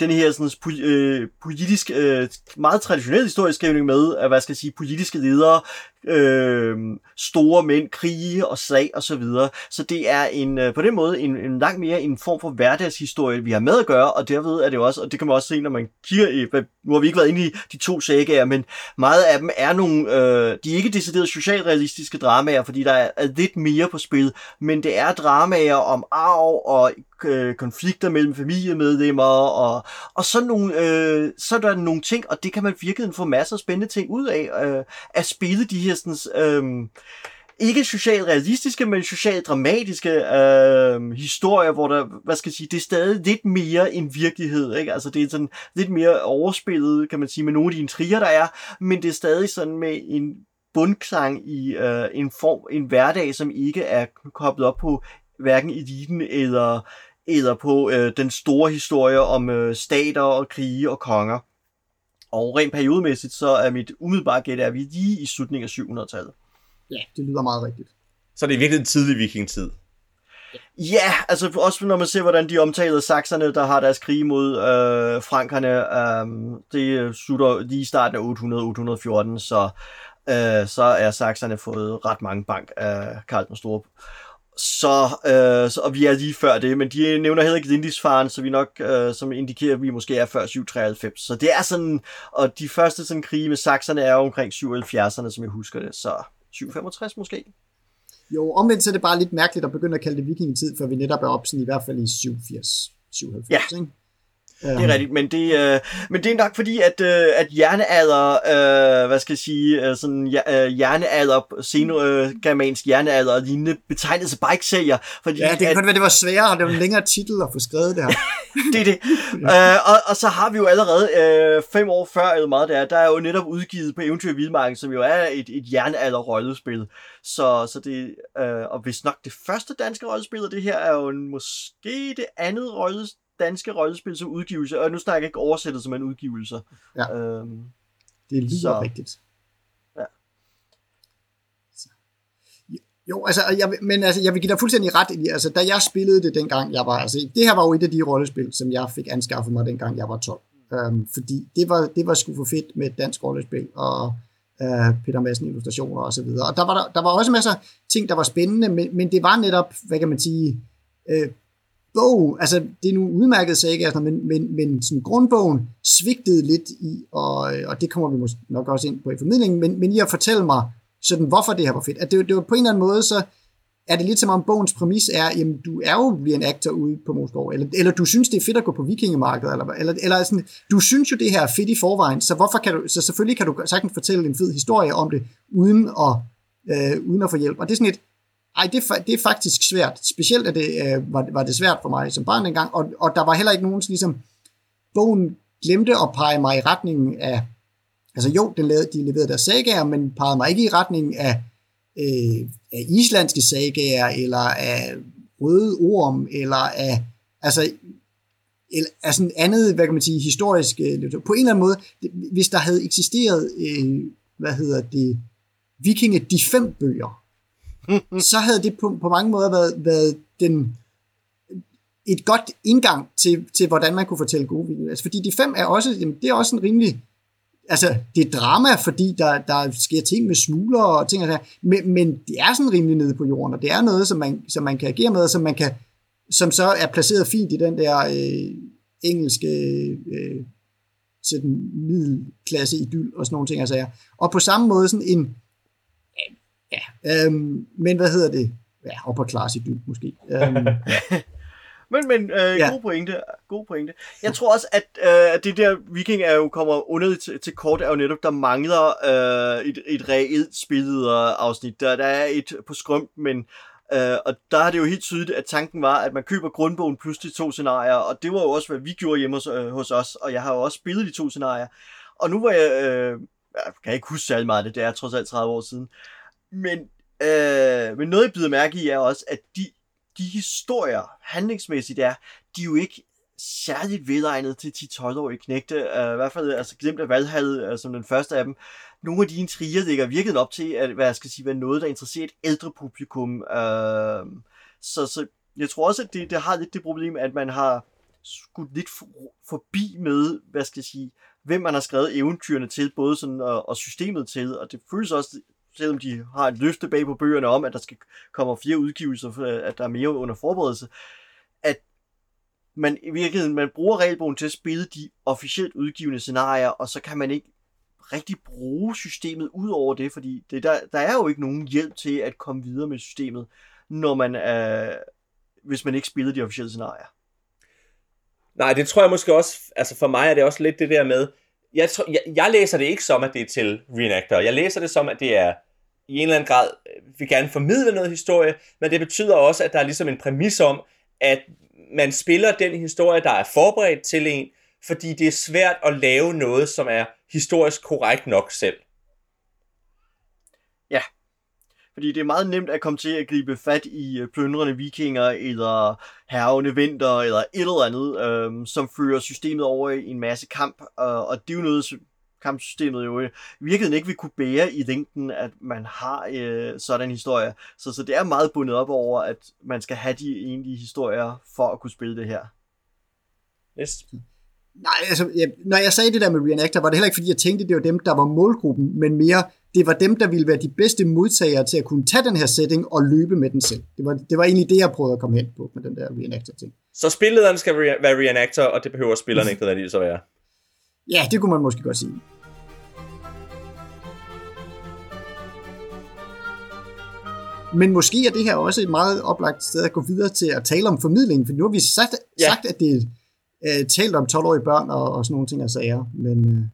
D: den her sådan, øh, politisk, øh, meget traditionelle historieskrivning med, at, hvad skal jeg sige, politiske ledere, øh, store mænd, krige og slag og så videre. Så det er en, øh, på den måde en, en langt mere en form for hverdagshistorie, vi har med at gøre, og derved er det også, og det kan man også se, når man kigger i, nu har vi ikke været inde i de to sagaer, men meget af dem er nogle, øh, de er ikke decideret socialrealistiske dramaer, fordi der er, er lidt mere på spil, men det er dramaer om arv og øh, konflikter mellem familiemedlemmer, og, og sådan nogle, øh, så er der nogle ting, og det kan man virkelig få masser af spændende ting ud af, øh, at spille de her sådan, øh, ikke socialt realistiske, men socialt dramatiske øh, historier, hvor der, hvad skal jeg sige, det er stadig lidt mere en virkelighed, ikke? Altså det er sådan lidt mere overspillet, kan man sige, med nogle af de intriger, der er, men det er stadig sådan med en bundklang i øh, en form, en hverdag, som ikke er koblet op på hverken eliten eller eller på øh, den store historie om øh, stater og krige og konger. Og rent periodemæssigt, så er mit umiddelbare gæt, at vi lige i slutningen af 700-tallet.
B: Ja, det lyder meget rigtigt.
A: Så det er virkelig en tidlig vikingtid.
D: Ja, altså også når man ser, hvordan de omtalede sakserne, der har deres krig mod øh, frankerne, øh, det slutter lige i starten af 800-814, så, øh, så er sakserne fået ret mange bank af Karl den Store. Så, øh, så, og vi er lige før det, men de nævner heller ikke Lindisfaren, så vi nok, øh, som indikerer, at vi måske er før 793. Så det er sådan, og de første sådan krige med sakserne er jo omkring 77'erne, som jeg husker det, så 765 måske.
B: Jo, omvendt så er det bare lidt mærkeligt at begynde at kalde det vikingetid, for vi netop er op sådan i hvert fald i 87, 77, ja. ikke?
D: Det er rigtigt, men det, øh, men det er nok fordi, at, øh, at hjernealder, øh, hvad skal jeg sige, øh, sådan øh, hjernealder, senogermansk øh, hjernealder og lignende betegnelse bare ikke sælger. Fordi,
B: ja, det kan at, godt være, det var sværere, det var en længere titel at få skrevet det her.
D: det er det. øh, og, og så har vi jo allerede øh, fem år før, eller meget der, der er jo netop udgivet på Eventyr Vildmarken, som jo er et, et jernalder-rollespil. Så, så det, øh, og hvis nok det første danske rollespil, og det her er jo måske det andet rollespil, danske rollespil som udgivelse, og nu snakker jeg ikke oversættet som en udgivelse.
B: Ja. Øhm, det lyder så. rigtigt. Ja. Jo, altså, jeg, men altså, jeg vil give dig fuldstændig ret. Altså, da jeg spillede det dengang, jeg var... Altså, det her var jo et af de rollespil, som jeg fik anskaffet mig, dengang jeg var 12. Øhm, fordi det var, det var sgu for fedt med et dansk rollespil, og øh, Peter Madsen illustrationer og så videre. Og der var, der, der var også masser af ting, der var spændende, men, men det var netop, hvad kan man sige, øh, bog, altså det er nu udmærket saga, men, men, men sådan grundbogen svigtede lidt i, og, og det kommer vi måske nok også ind på i formidlingen, men, men i at fortælle mig, sådan, hvorfor det her var fedt. At det, det var på en eller anden måde, så er det lidt som om bogens præmis er, jamen du er jo en actor ude på Moskov, eller, eller du synes, det er fedt at gå på vikingemarkedet, eller, eller, eller sådan, du synes jo, det her er fedt i forvejen, så hvorfor kan du, så selvfølgelig kan du sagtens fortælle en fed historie om det, uden at, øh, uden at få hjælp. Og det er sådan et, ej, det, det er faktisk svært. Specielt er det, øh, var, var det svært for mig som barn engang, og, og der var heller ikke nogen, ligesom, bogen glemte at pege mig i retningen af, altså jo, den lavede, de leverede deres sagager, men pegede mig ikke i retningen af, øh, af islandske sagager, eller af røde orm, eller af, altså, eller af sådan andet, hvad kan man sige, historisk, øh, på en eller anden måde, hvis der havde eksisteret, øh, hvad hedder det, Vikinge de fem bøger, så havde det på, på mange måder været, været den, et godt indgang til, til, hvordan man kunne fortælle gode videoer. Altså, fordi de fem er også, jamen, det er også en rimelig, altså, det er drama, fordi der, der sker ting med smugler og ting og der, men, men det er sådan rimelig nede på jorden, og det er noget, som man, som man kan agere med, og som man kan, som så er placeret fint i den der øh, engelske øh, sådan middelklasse idyl og sådan nogle ting. Altså, og på samme måde sådan en, Ja, øhm, men hvad hedder det? Ja, upper class i dyb, måske. Øhm,
D: men, men øh, ja. god pointe. God pointe. Jeg tror også, at, øh, at det der Viking er jo kommer under til, til kort, er jo netop, der mangler øh, et, et reelt spillet afsnit. Der, der er et på skrømt, men øh, og der er det jo helt tydeligt, at tanken var, at man køber grundbogen plus de to scenarier, og det var jo også, hvad vi gjorde hjemme hos, øh, hos os, og jeg har jo også spillet de to scenarier. Og nu var jeg, øh, jeg kan ikke huske særlig meget det, det er trods alt 30 år siden, men, øh, men noget, jeg byder mærke i, er også, at de, de historier, handlingsmæssigt er, de er jo ikke særligt velegnet til 10-12-årige knægte. Uh, I hvert fald, altså glemt af Valhall uh, som den første af dem. Nogle af de intriger ligger virkelig op til, at hvad jeg skal sige, være noget, der interesserer et ældre publikum. Uh, så, så jeg tror også, at det, det har lidt det problem, at man har skudt lidt for, forbi med, hvad skal jeg sige, hvem man har skrevet eventyrene til, både sådan, og, og systemet til, og det føles også selvom de har et løfte bag på bøgerne om, at der skal komme flere udgivelser, at der er mere under forberedelse, at man i virkeligheden man bruger regelbogen til at spille de officielt udgivende scenarier, og så kan man ikke rigtig bruge systemet ud over det, fordi det, der, der er jo ikke nogen hjælp til at komme videre med systemet, når man er, hvis man ikke spiller de officielle scenarier.
A: Nej, det tror jeg måske også, altså for mig er det også lidt det der med, jeg, tror, jeg, jeg læser det ikke som, at det er til reenactor. Jeg læser det som, at det er i en eller anden grad øh, vil gerne formidle noget historie, men det betyder også, at der er ligesom en præmis om, at man spiller den historie, der er forberedt til en, fordi det er svært at lave noget, som er historisk korrekt nok selv.
D: Ja, fordi det er meget nemt at komme til at gribe fat i øh, plyndrende vikinger, eller hervende vinter, eller et eller andet, øh, som fører systemet over i en masse kamp, og, og det er jo noget, kampsystemet jo i virkeligheden ikke vil kunne bære i længden, at man har øh, sådan en historie. Så, så det er meget bundet op over, at man skal have de egentlige historier for at kunne spille det her.
A: Yes.
B: Nej, altså, jeg, når jeg sagde det der med Reenactor, var det heller ikke, fordi jeg tænkte, det var dem, der var målgruppen, men mere, det var dem, der ville være de bedste modtagere til at kunne tage den her setting og løbe med den selv. Det var, det var egentlig det, jeg prøvede at komme hen på med den der Reenactor-ting.
A: Så spillederen skal være Reenactor, og det behøver spilleren ikke nødvendigvis at være?
B: Ja, det kunne man måske godt sige. Men måske er det her også et meget oplagt sted at gå videre til at tale om formidling, for nu har vi sagt, ja. sagt at det er øh, talt om 12-årige børn og, og sådan nogle ting og sager. Men, øh.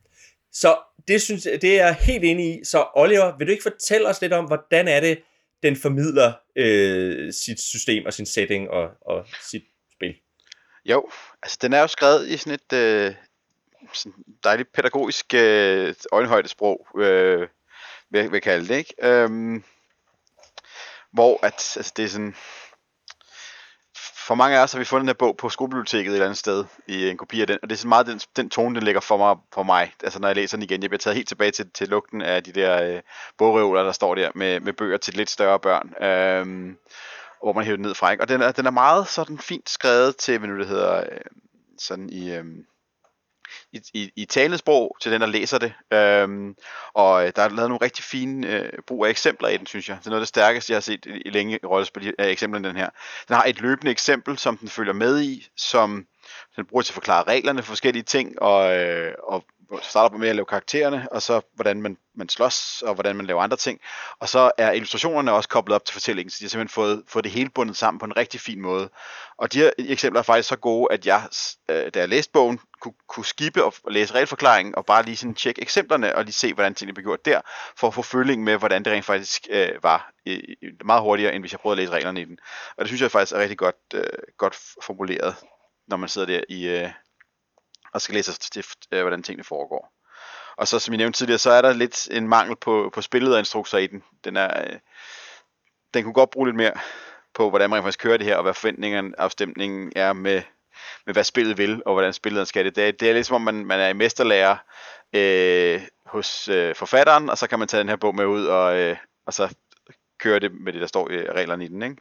A: Så det, synes, jeg, det er jeg helt enig i. Så Oliver, vil du ikke fortælle os lidt om, hvordan er det, den formidler øh, sit system og sin setting og, og sit spil?
C: Jo, altså den er jo skrevet i sådan et øh, sådan dejligt pædagogisk øh, øjenhøjdesprog, øh, vil, vil jeg kalde det, ikke? Øhm, hvor at, altså det er sådan, for mange af os har vi fundet den her bog på skolebiblioteket et eller andet sted i en kopi af den, og det er sådan meget den, den tone, den ligger for mig, for mig. Altså når jeg læser den igen, jeg bliver taget helt tilbage til, til lugten af de der øh, bogreoler, der står der med, med bøger til lidt større børn, øhm, hvor man hæver den ned fra. Ikke? Og den er, den er meget sådan fint skrevet til, hvad nu det hedder, øh, sådan i... Øh, i, i, i talesprog til den, der læser det. Øhm, og øh, der er lavet nogle rigtig fine øh, brug af eksempler i den, synes jeg. Det er noget af det stærkeste, jeg har set i, i længe i rollespil af eksemplerne den her. Den har et løbende eksempel, som den følger med i, som den bruger til at forklare reglerne for forskellige ting, og, øh, og starter med at lave karaktererne, og så hvordan man, man slås, og hvordan man laver andre ting. Og så er illustrationerne også koblet op til fortællingen, så de har simpelthen fået, fået det hele bundet sammen på en rigtig fin måde. Og de her eksempler er faktisk så gode, at jeg, øh, da jeg læste bogen, kunne, kunne skippe og læse regelforklaringen, og bare lige sådan tjekke eksemplerne, og lige se, hvordan tingene blev gjort der, for at få føling med, hvordan det rent faktisk øh, var, øh, meget hurtigere, end hvis jeg prøvede at læse reglerne i den. Og det synes jeg faktisk er rigtig godt, øh, godt formuleret, når man sidder der i, øh, og skal læse sig til, øh, hvordan tingene foregår. Og så som jeg nævnte tidligere, så er der lidt en mangel på, på spillet og instrukser i den. Den, er, øh, den kunne godt bruge lidt mere på, hvordan man faktisk kører det her, og hvad forventningerne afstemningen er med, med hvad spillet vil, og hvordan spillet skal det. Det er, det er lidt som om, man, man er i mesterlærer øh, hos øh, forfatteren, og så kan man tage den her bog med ud, og, øh, og så køre det med det, der står i øh, reglerne i den. Ikke?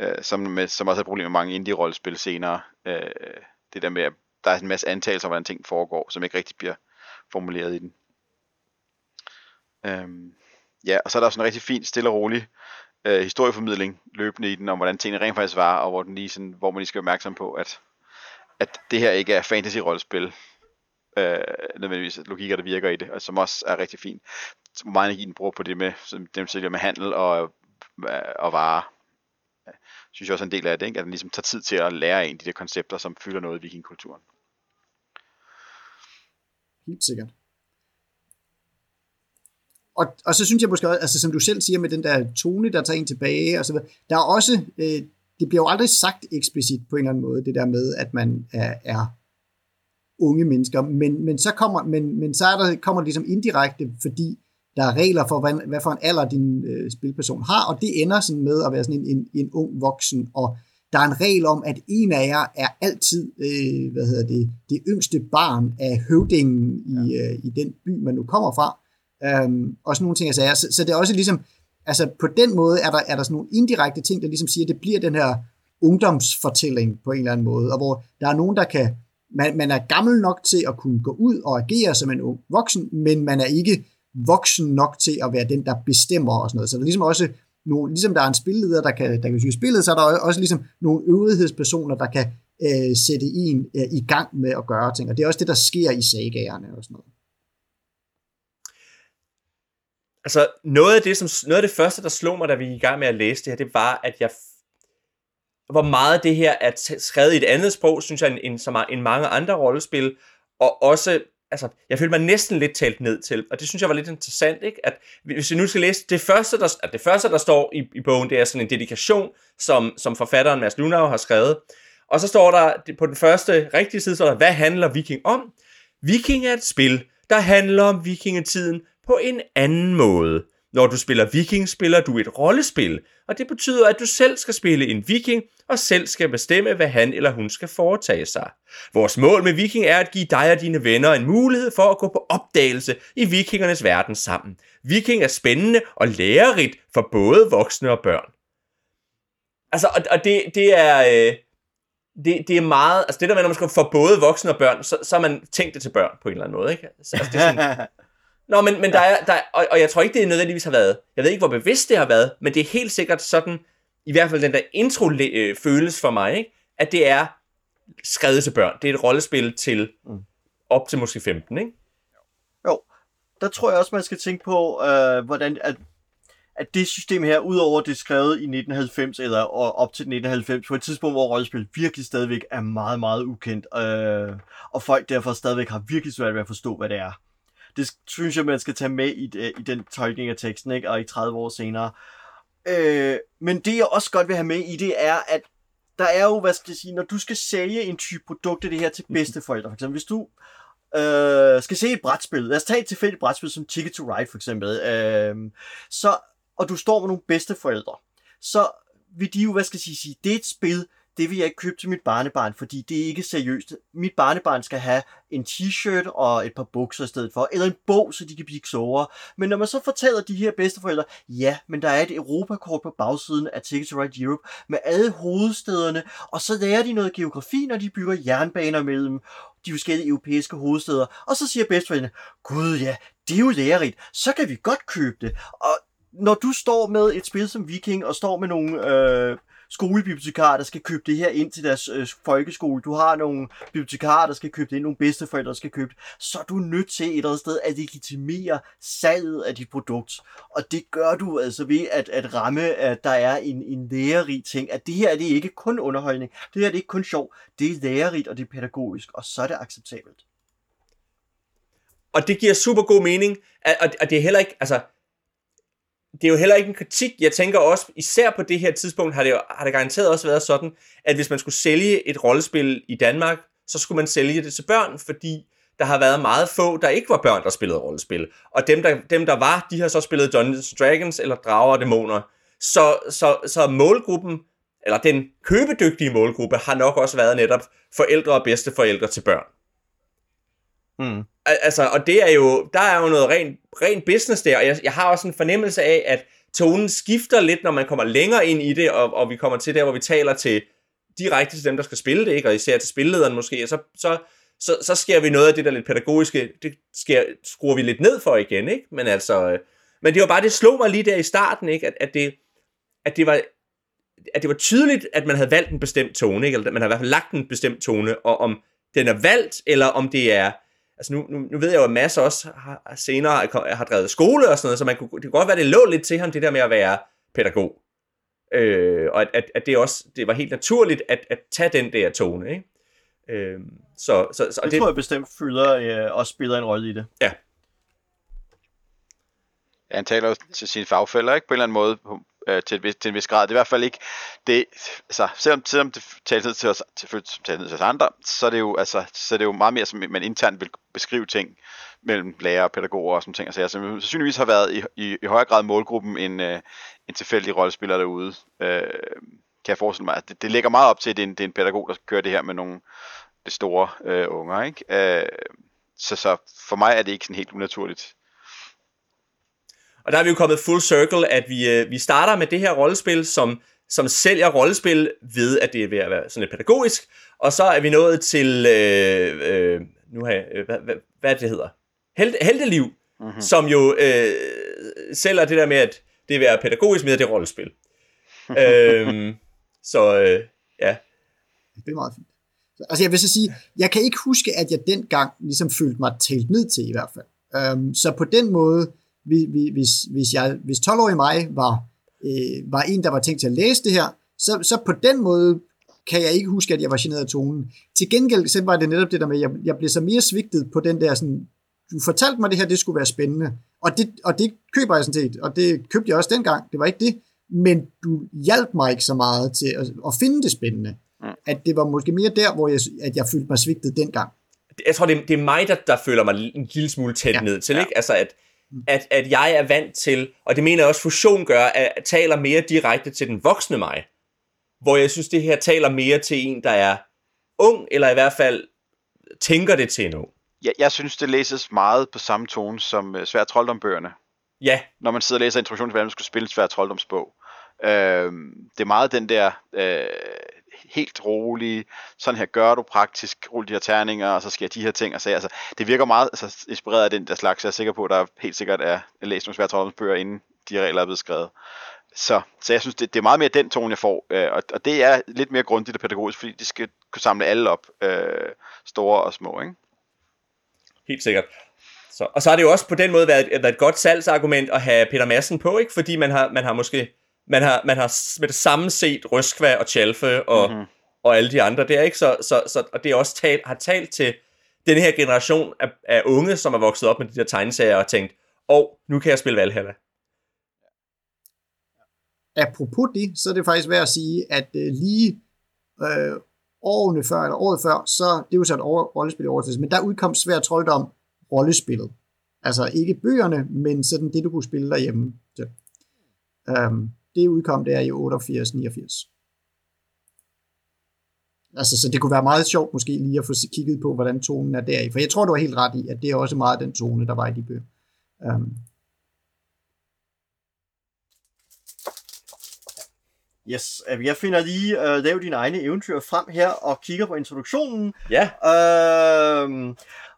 C: Øh, som, med, som også er et problem med mange indie-rollespil senere. Øh, det der med, at der er en masse antagelser om, hvordan ting foregår, som ikke rigtig bliver formuleret i den. Øhm, ja, og så er der også en rigtig fin, stille og rolig øh, historieformidling løbende i den, om hvordan tingene rent faktisk var, og hvor, den lige sådan, hvor man lige skal være opmærksom på, at, at det her ikke er fantasy-rollespil, øh, nødvendigvis logikker, der virker i det, og som også er rigtig fint. Hvor meget energi den bruger på det med, som dem sælger med handel og, øh, og varer. synes jeg også er en del af det, ikke? at den ligesom tager tid til at lære en de der koncepter, som fylder noget i vikingkulturen.
B: Helt sikkert. Og, og så synes jeg måske også, altså som du selv siger med den der tone, der tager en tilbage, og så videre, der er også, øh, det bliver jo aldrig sagt eksplicit på en eller anden måde, det der med, at man er, er unge mennesker, men, men så kommer, men, men så er der, kommer det ligesom indirekte, fordi der er regler for, hvad, hvad for en alder din øh, spilperson har, og det ender sådan med at være sådan en, en, en ung voksen, og der er en regel om, at en af jer er altid, øh, hvad hedder det, det yngste barn af høvdingen i, ja. øh, i den by, man nu kommer fra. Øhm, og sådan nogle ting, altså, så, så det er også ligesom, altså på den måde er der, er der sådan nogle indirekte ting, der ligesom siger, at det bliver den her ungdomsfortælling på en eller anden måde, og hvor der er nogen, der kan, man, man er gammel nok til at kunne gå ud og agere som en ung voksen, men man er ikke voksen nok til at være den, der bestemmer og sådan noget. Så der er ligesom også nogle, ligesom der er en spilleder, der kan, der kan styre spillet, så er der også ligesom nogle øvrighedspersoner, der kan øh, sætte en øh, i gang med at gøre ting. Og det er også det, der sker i sagagerne og sådan noget.
A: Altså, noget af, det, som, noget af det første, der slog mig, da vi gik i gang med at læse det her, det var, at jeg hvor meget det her er skrevet i et andet sprog, synes jeg, end, end, end mange andre rollespil, og også altså, jeg følte mig næsten lidt talt ned til, og det synes jeg var lidt interessant, ikke? at hvis vi nu skal læse, det første, der, at det første, der står i, i bogen, det er sådan en dedikation, som, som forfatteren Mads Lunau har skrevet, og så står der på den første rigtige side, står der, hvad handler Viking om? Viking er et spil, der handler om vikingetiden på en anden måde. Når du spiller viking, spiller du et rollespil, og det betyder, at du selv skal spille en viking, og selv skal bestemme, hvad han eller hun skal foretage sig. Vores mål med viking er at give dig og dine venner en mulighed for at gå på opdagelse i vikingernes verden sammen. Viking er spændende og lærerigt for både voksne og børn. Altså, og, og det, det er... Øh, det, det er meget, altså det der med, når man skal for både voksne og børn, så, så har man tænkt det til børn på en eller anden måde, ikke? Altså, det er sådan, Nå, men, men der er, der er, og, og jeg tror ikke, det er nødvendigvis har været, jeg ved ikke, hvor bevidst det har været, men det er helt sikkert sådan, i hvert fald den der intro øh, føles for mig, ikke? at det er skrevet til børn. Det er et rollespil til mm. op til måske 15, ikke?
D: Jo, der tror jeg også, man skal tænke på, øh, hvordan at, at det system her, udover det skrevet i 1990 eller op til 1990, på et tidspunkt, hvor rollespil virkelig stadigvæk er meget, meget ukendt, øh, og folk derfor stadigvæk har virkelig svært ved at forstå, hvad det er. Det synes jeg, man skal tage med i, i den tolkning af teksten, ikke? og i 30 år senere. Øh, men det, jeg også godt vil have med i det, er, at der er jo, hvad skal jeg sige, når du skal sælge en type produkt af det her til bedsteforældre, for eksempel, hvis du øh, skal se et brætspil, lad os tage et tilfældigt brætspil som Ticket to Ride for eksempel, øh, så, og du står med nogle bedsteforældre, så vil de jo, hvad skal jeg sige, det er et spil, det vil jeg ikke købe til mit barnebarn, fordi det er ikke seriøst. Mit barnebarn skal have en t-shirt og et par bukser i stedet for, eller en bog, så de kan blive klogere. Men når man så fortæller de her bedsteforældre, ja, men der er et Europakort på bagsiden af Ticket to Ride Europe med alle hovedstederne, og så lærer de noget geografi, når de bygger jernbaner mellem de forskellige europæiske hovedsteder. Og så siger bedsteforældrene, gud ja, det er jo lærerigt, så kan vi godt købe det. Og når du står med et spil som Viking, og står med nogle øh, skolebibliotekarer, der skal købe det her ind til deres øh, folkeskole. Du har nogle bibliotekarer, der skal købe det ind, nogle bedsteforældre, der skal købe det. Så er du nødt til et eller andet sted at legitimere salget af dit produkt. Og det gør du altså ved at, at ramme, at der er en, en lærerig ting. At det her det er ikke kun underholdning. Det her det er ikke kun sjov. Det er lærerigt, og det er pædagogisk. Og så er det acceptabelt.
A: Og det giver super god mening. Og det er heller ikke, altså, det er jo heller ikke en kritik. Jeg tænker også, især på det her tidspunkt, har det, jo, har det garanteret også været sådan, at hvis man skulle sælge et rollespil i Danmark, så skulle man sælge det til børn, fordi der har været meget få, der ikke var børn, der spillede rollespil. Og dem, der, dem, der var, de har så spillet Dungeons Dragons eller Drager og Dæmoner. Så, så, så målgruppen, eller den købedygtige målgruppe, har nok også været netop forældre og bedsteforældre til børn. Mm. Altså, og det er jo, der er jo noget rent, rent business der, og jeg, jeg har også en fornemmelse af, at tonen skifter lidt, når man kommer længere ind i det, og, og vi kommer til der, hvor vi taler til direkte til dem, der skal spille det, ikke? og især til spillederen måske, og så, så, så, så sker vi noget af det der lidt pædagogiske, det sker, skruer vi lidt ned for igen, ikke? Men altså, øh, men det var bare, det slog mig lige der i starten, ikke? At, at, det, at det var, at det var tydeligt, at man havde valgt en bestemt tone, ikke? eller man havde i hvert fald lagt en bestemt tone, og om den er valgt, eller om det er altså nu, nu, nu ved jeg jo, at Mads også har, senere har drevet skole og sådan noget, så man kunne, det kunne godt være, det lå lidt til ham, det der med at være pædagog. Øh, og at, at, at det også det var helt naturligt at, at tage den der tone. Ikke? Øh, så, så, så,
D: det, det tror jeg bestemt fylder øh, også spiller en rolle i det.
A: Ja.
C: Ja, han taler jo til sine fagfælder, ikke? På en eller anden måde, øh, til, til en vis grad. Det er i hvert fald ikke det, altså, selvom, selvom det tales ned til os, til, taler ned til os andre, så er det jo, altså, så er det jo meget mere, som man internt vil beskrive ting mellem lærere og pædagoger og sådan ting. Altså, jeg som sandsynligvis har været i, i, i højere grad målgruppen end øh, en tilfældig rollespiller derude. Øh, kan jeg forestille mig, det, det ligger meget op til, at det er en, det er en pædagog, der kører det her med nogle store øh, unger. Ikke? Øh, så, så for mig er det ikke sådan helt unaturligt.
A: Og der er vi jo kommet full circle, at vi, øh, vi starter med det her rollespil, som, som sælger rollespil ved, at det er ved at være sådan lidt pædagogisk, og så er vi nået til, øh, øh, nu har jeg, øh, hvad, hvad, hvad det hedder, Held, Heldeliv, mm-hmm. som jo øh, sælger det der med, at det er ved at være pædagogisk med, at det er rollespil. øhm, så øh, ja.
B: Det er meget fint. Altså jeg vil så sige, jeg kan ikke huske, at jeg dengang ligesom følte mig talt ned til i hvert fald. Øhm, så på den måde, hvis, hvis, jeg, hvis 12-årig mig var, øh, var en, der var tænkt til at læse det her, så, så på den måde kan jeg ikke huske, at jeg var generet af tonen. Til gengæld så var det netop det der med, at jeg, jeg blev så mere svigtet på den der sådan, du fortalte mig det her, det skulle være spændende. Og det, og det køber jeg sådan set, og det købte jeg også dengang, det var ikke det. Men du hjalp mig ikke så meget til at, at finde det spændende. Mm. At det var måske mere der, hvor jeg, at jeg følte mig svigtet dengang.
A: Jeg tror, det, det er mig, der, der føler mig en lille smule tæt ja. ned til, ja. ikke? Altså, at, at, at jeg er vant til, og det mener jeg også fusion gør, at, at taler mere direkte til den voksne mig. Hvor jeg synes, det her taler mere til en, der er ung, eller i hvert fald tænker det til en ung.
C: Ja, jeg synes, det læses meget på samme tone som uh, Svær Trolddombøgerne.
A: Ja.
C: Når man sidder og læser introduktionen til, hvordan man skulle spille Svær Trolddomsbog. Uh, det er meget den der uh, helt rolig, sådan her gør du praktisk, rul de her terninger, og så sker de her ting og så Altså, det virker meget altså, inspireret af den der slags, jeg er sikker på, at der helt sikkert er læst nogle svære bøger, inden de regler er blevet skrevet. Så, så jeg synes, det, det er meget mere den tone, jeg får, øh, og, og det er lidt mere grundigt og pædagogisk, fordi de skal kunne samle alle op, øh, store og små, ikke?
A: Helt sikkert. Så, og så har det jo også på den måde været, været et godt salgsargument at have Peter Madsen på, ikke? Fordi man har, man har måske man har, man har med det samme set Røskva og Chalfe og, mm-hmm. og alle de andre der, ikke? Så, så, så, og det er også talt, har talt til den her generation af, af unge, som er vokset op med de der tegneserier og tænkt, og oh, nu kan jeg spille Valhalla.
B: Apropos det, så er det faktisk værd at sige, at uh, lige øh, årene før, eller året før, så det er jo så et rollespil i overtagelse, men der udkom Svær Trolddom rollespillet. Altså ikke bøgerne, men sådan det, du kunne spille derhjemme. Så, um, det udkom der i 88-89. Altså, så det kunne være meget sjovt måske lige at få kigget på, hvordan tonen er deri. For jeg tror, du har helt ret i, at det er også meget den tone, der var i de bøger. Um,
D: Yes, jeg finder lige uh, lave dine egne eventyr frem her og kigger på introduktionen.
A: Ja.
D: Uh,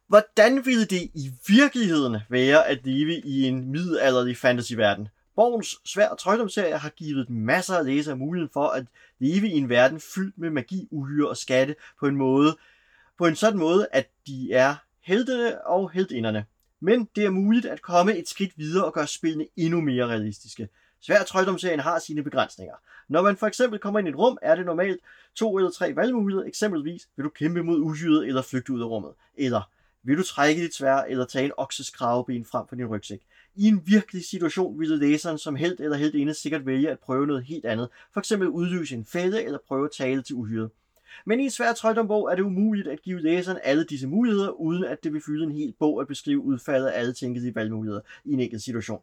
D: hvordan ville det i virkeligheden være at leve i en middelalderlig fantasyverden? Borgens svær trøjdomsserie har givet masser af læsere muligheden for at leve i en verden fyldt med magi, uhyre og skatte på en måde, på en sådan måde, at de er heltene og heldinderne. Men det er muligt at komme et skridt videre og gøre spillene endnu mere realistiske. Svær trøjdomsserien har sine begrænsninger. Når man for eksempel kommer ind i et rum, er det normalt to eller tre valgmuligheder. Eksempelvis vil du kæmpe mod uhyret eller flygte ud af rummet. Eller vil du trække dit svær eller tage en okses kraveben frem for din rygsæk. I en virkelig situation ville læseren som held eller heldinde sikkert vælge at prøve noget helt andet. For eksempel udløse en fælde eller prøve at tale til uhyret. Men i en svær troldombog er det umuligt at give læseren alle disse muligheder, uden at det vil fylde en hel bog at beskrive udfaldet af alle tænkelige valgmuligheder i en enkelt situation.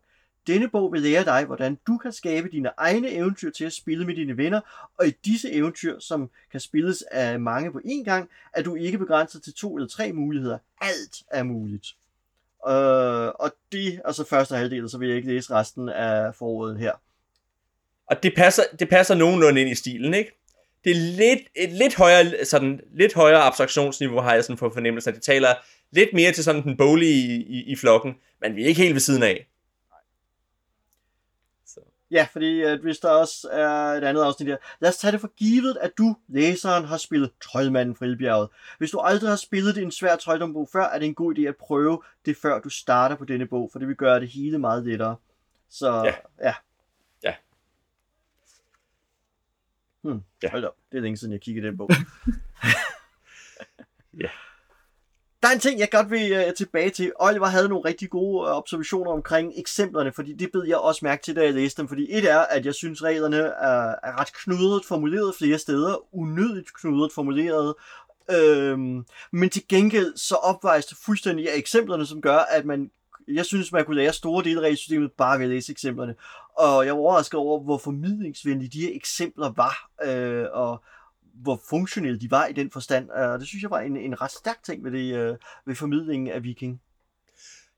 D: Denne bog vil lære dig, hvordan du kan skabe dine egne eventyr til at spille med dine venner, og i disse eventyr, som kan spilles af mange på én gang, er du ikke begrænset til to eller tre muligheder. Alt er muligt. Øh, og det er så første halvdel, så vil jeg ikke læse resten af foråret her.
A: Og det passer, det passer nogenlunde ind i stilen, ikke? Det er lidt, et lidt højere, sådan, lidt højere abstraktionsniveau, har jeg sådan for fornemmelsen, at det taler lidt mere til sådan den bolige i, i, i flokken, men vi er ikke helt ved siden af.
D: Ja, fordi at hvis der også er et andet afsnit her. Lad os tage det for givet, at du, læseren, har spillet Troldmanden fra Ildbjerget. Hvis du aldrig har spillet en svær trolddombog før, er det en god idé at prøve det, før du starter på denne bog, for det vil gøre det hele meget lettere. Så ja. Ja.
A: ja.
D: Hmm, ja. Hold op, det er længe siden, jeg kiggede den bog.
A: ja.
D: Der er en ting, jeg godt vil uh, tilbage til. Oliver havde nogle rigtig gode uh, observationer omkring eksemplerne, fordi det bed jeg også mærke til, da jeg læste dem. Fordi et er, at jeg synes, reglerne er, er ret knudret formuleret flere steder. Unødigt knudret formuleret. Øhm, men til gengæld så opvejes det fuldstændig af eksemplerne, som gør, at man jeg synes, man kunne lære store dele af regelsystemet bare ved at læse eksemplerne. Og jeg var overrasket over, hvor formidlingsvenlige de her eksempler var. Øh, og, hvor funktionelle de var i den forstand. Og det synes jeg var en, en ret stærk ting ved, det, øh, ved formidlingen af Viking.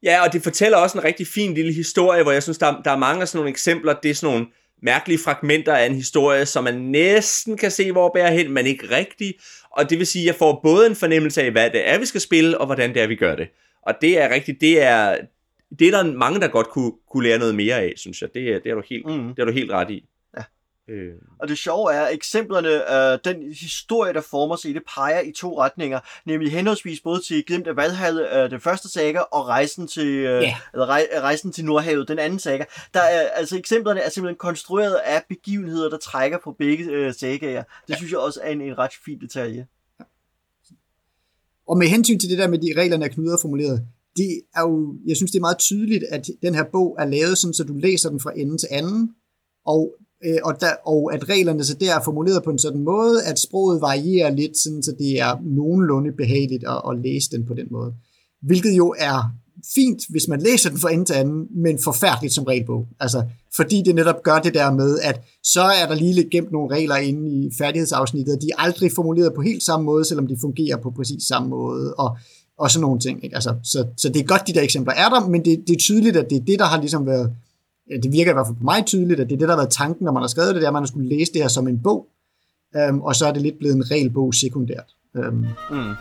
A: Ja, og det fortæller også en rigtig fin lille historie, hvor jeg synes, der, der er mange af sådan nogle eksempler. Det er sådan nogle mærkelige fragmenter af en historie, som man næsten kan se, hvor bærer hen, men ikke rigtigt. Og det vil sige, at jeg får både en fornemmelse af, hvad det er, vi skal spille, og hvordan det er, vi gør det. Og det er rigtigt, det er, det er der mange, der godt kunne, kunne lære noget mere af, synes jeg. Det, det, er, du helt, mm. det er du helt ret i.
D: Øh. Og det sjove er, at eksemplerne, øh, den historie, der former sig i det, peger i to retninger, nemlig henholdsvis både til Glimt af Valhall, øh, den første saga, og rejsen til, øh, yeah. eller rej, rejsen til Nordhavet, den anden saga. Der er, altså eksemplerne er simpelthen konstrueret af begivenheder, der trækker på begge øh, sagaer. Det ja. synes jeg også er en, en ret fin detalje.
B: Og med hensyn til det der med de reglerne er knudet formuleret, det er jo, jeg synes det er meget tydeligt, at den her bog er lavet sådan, så du læser den fra ende til anden, og øh, og, der, og at reglerne så der er formuleret på en sådan måde, at sproget varierer lidt, sådan, så det er nogenlunde behageligt at, at læse den på den måde. Hvilket jo er fint, hvis man læser den fra ende til anden, men forfærdeligt som regelbog. Altså, fordi det netop gør det der med, at så er der lige lidt gemt nogle regler inde i færdighedsafsnittet, og de er aldrig formuleret på helt samme måde, selvom de fungerer på præcis samme måde, og, og sådan nogle ting. Ikke? Altså, så, så det er godt, de der eksempler er der, men det, det er tydeligt, at det er det, der har ligesom været Øh, det virker i hvert fald på mig tydeligt, at det er det, der har været tanken, når man har skrevet det, det er, at man skulle læse det her som en bog, øhm, og så er det lidt blevet en regelbog sekundært. Øhm. Mm.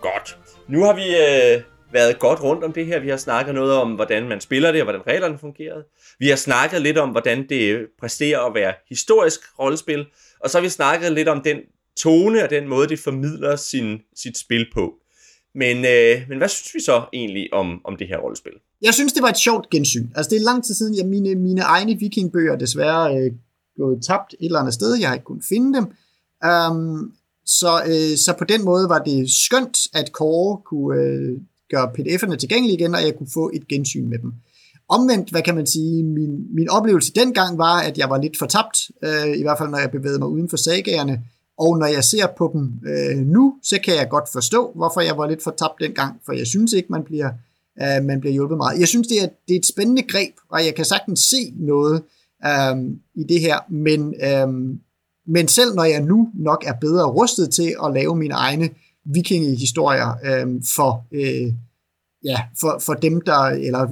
A: Godt. Nu har vi øh, været godt rundt om det her. Vi har snakket noget om, hvordan man spiller det, og hvordan reglerne fungerede. Vi har snakket lidt om, hvordan det præsterer at være historisk rollespil. Og så har vi snakket lidt om den tone og den måde, det formidler sin, sit spil på. Men, øh, men hvad synes vi så egentlig om, om det her rollespil?
B: Jeg synes, det var et sjovt gensyn. Altså, det er lang tid siden, jeg mine, mine egne vikingbøger desværre øh, gået tabt et eller andet sted. Jeg har ikke kunnet finde dem. Um, så, øh, så på den måde var det skønt, at Kåre kunne øh, gøre pdf'erne tilgængelige igen, og jeg kunne få et gensyn med dem. Omvendt, hvad kan man sige, min, min oplevelse dengang var, at jeg var lidt fortabt, øh, i hvert fald når jeg bevægede mig uden for sagagerne, og når jeg ser på dem øh, nu, så kan jeg godt forstå, hvorfor jeg var lidt fortabt dengang, for jeg synes ikke, man bliver, øh, man bliver hjulpet meget. Jeg synes, det er, det er et spændende greb, og jeg kan sagtens se noget øh, i det her, men, øh, men selv når jeg nu nok er bedre rustet til at lave mine egne vikingehistorier øh, for, øh, ja, for, for dem, der, eller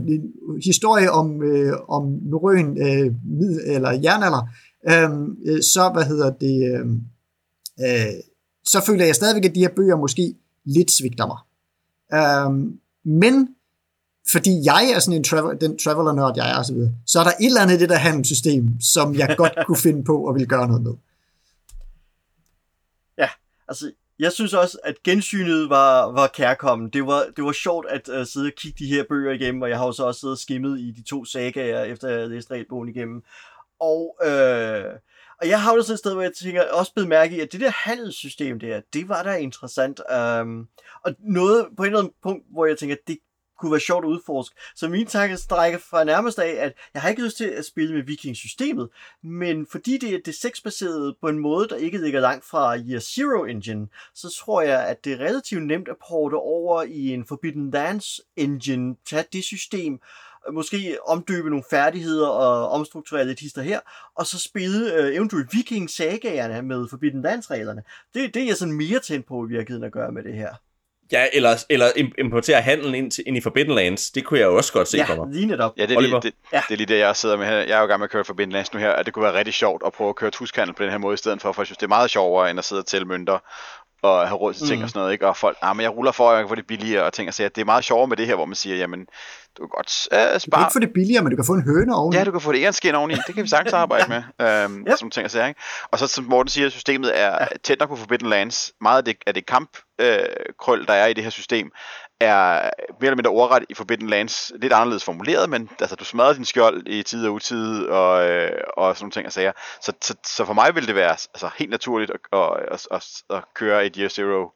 B: historie om, øh, om norrøn øh, mid, eller jernalder, øh, så, hvad hedder det, øh, øh, så føler jeg stadigvæk, at de her bøger måske lidt svigter mig. Øh, men fordi jeg er sådan en travel, den traveler-nørd, jeg er, og så, så er der et eller andet i det der handelssystem, som jeg godt kunne finde på og vil gøre noget med.
D: Ja, altså jeg synes også, at gensynet var, var kærkommen. Det var, det var sjovt at uh, sidde og kigge de her bøger igennem, og jeg har jo så også siddet og skimmet i de to sagaer, efter jeg havde læst regelbogen igennem. Og, øh, og jeg har jo sådan et sted, hvor jeg tænker, også blevet mærke i, at det der handelssystem der, det var da interessant. Um, og noget på et eller andet punkt, hvor jeg tænker, det kunne være sjovt at udforske. Så min tanke strækker fra nærmest af, at jeg har ikke lyst til at spille med vikingsystemet, men fordi det er det sexbaserede på en måde, der ikke ligger langt fra Year Zero Engine, så tror jeg, at det er relativt nemt at porte over i en Forbidden Lands engine, tage det system, måske omdøbe nogle færdigheder og omstrukturere lidt hister her, og så spille øh, eventuelt viking-sagaerne med Forbidden Lands-reglerne. Det, det er jeg sådan mere tændt på i virkeligheden at gøre med det her.
A: Ja, eller, eller importere handelen ind, til, ind i Forbidden Lands. Det kunne jeg jo også godt se
D: ja,
A: for mig.
D: lige netop.
C: Ja, det er lige det, ja. det er lige det, jeg sidder med her. Jeg er jo i gang med at køre Forbidden Lands nu her, at det kunne være rigtig sjovt at prøve at køre tuskhandel på den her måde, i stedet for, for jeg synes, det er meget sjovere, end at sidde og tælle mønter og have råd til ting mm. og sådan noget, ikke? Og folk, ah, men jeg ruller for, at jeg kan få det billigere, og ting og at Det er meget sjovere med det her, hvor man siger, jamen, du kan godt uh, spare... Du
B: kan ikke få det billigere, men du kan få en høne oveni.
C: Ja, du kan få det ærendskin oveni. Det kan vi sagtens arbejde med. Um, yep. Sådan ting og sager, ikke? Og så som Morten siger, systemet er ja. tæt nok på Forbidden Lands. Meget af det, af det kamp, øh, krøl, der er i det her system, er mere eller mindre ordret i Forbidden Lands lidt anderledes formuleret, men altså, du smadrer din skjold i tid og utid og, øh, og sådan nogle ting og sager. Så, så, så for mig ville det være altså, helt naturligt at, at, at, at, at køre et Year Zero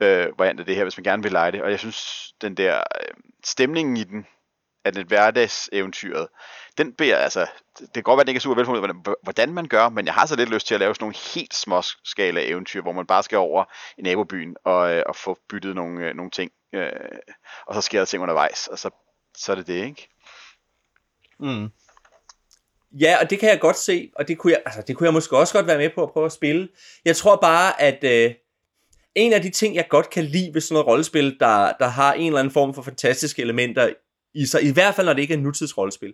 C: øh, variant af det her, hvis man gerne vil lege det. Og jeg synes, den der øh, stemningen i den, af den hverdagseventyret, den beder, altså, det kan godt være, at den ikke er super velfundet, hvordan man gør, men jeg har så lidt lyst til at lave sådan nogle helt små skala eventyr, hvor man bare skal over i nabobyen og, øh, og få byttet nogle, øh, nogle ting, øh, og så sker der ting undervejs, og så, så er det det, ikke?
A: Mm. Ja, og det kan jeg godt se, og det kunne jeg, altså, det kunne jeg måske også godt være med på at prøve at spille. Jeg tror bare, at øh, en af de ting, jeg godt kan lide ved sådan noget rollespil, der, der har en eller anden form for fantastiske elementer i sig, i hvert fald når det ikke er nutidsrollespil,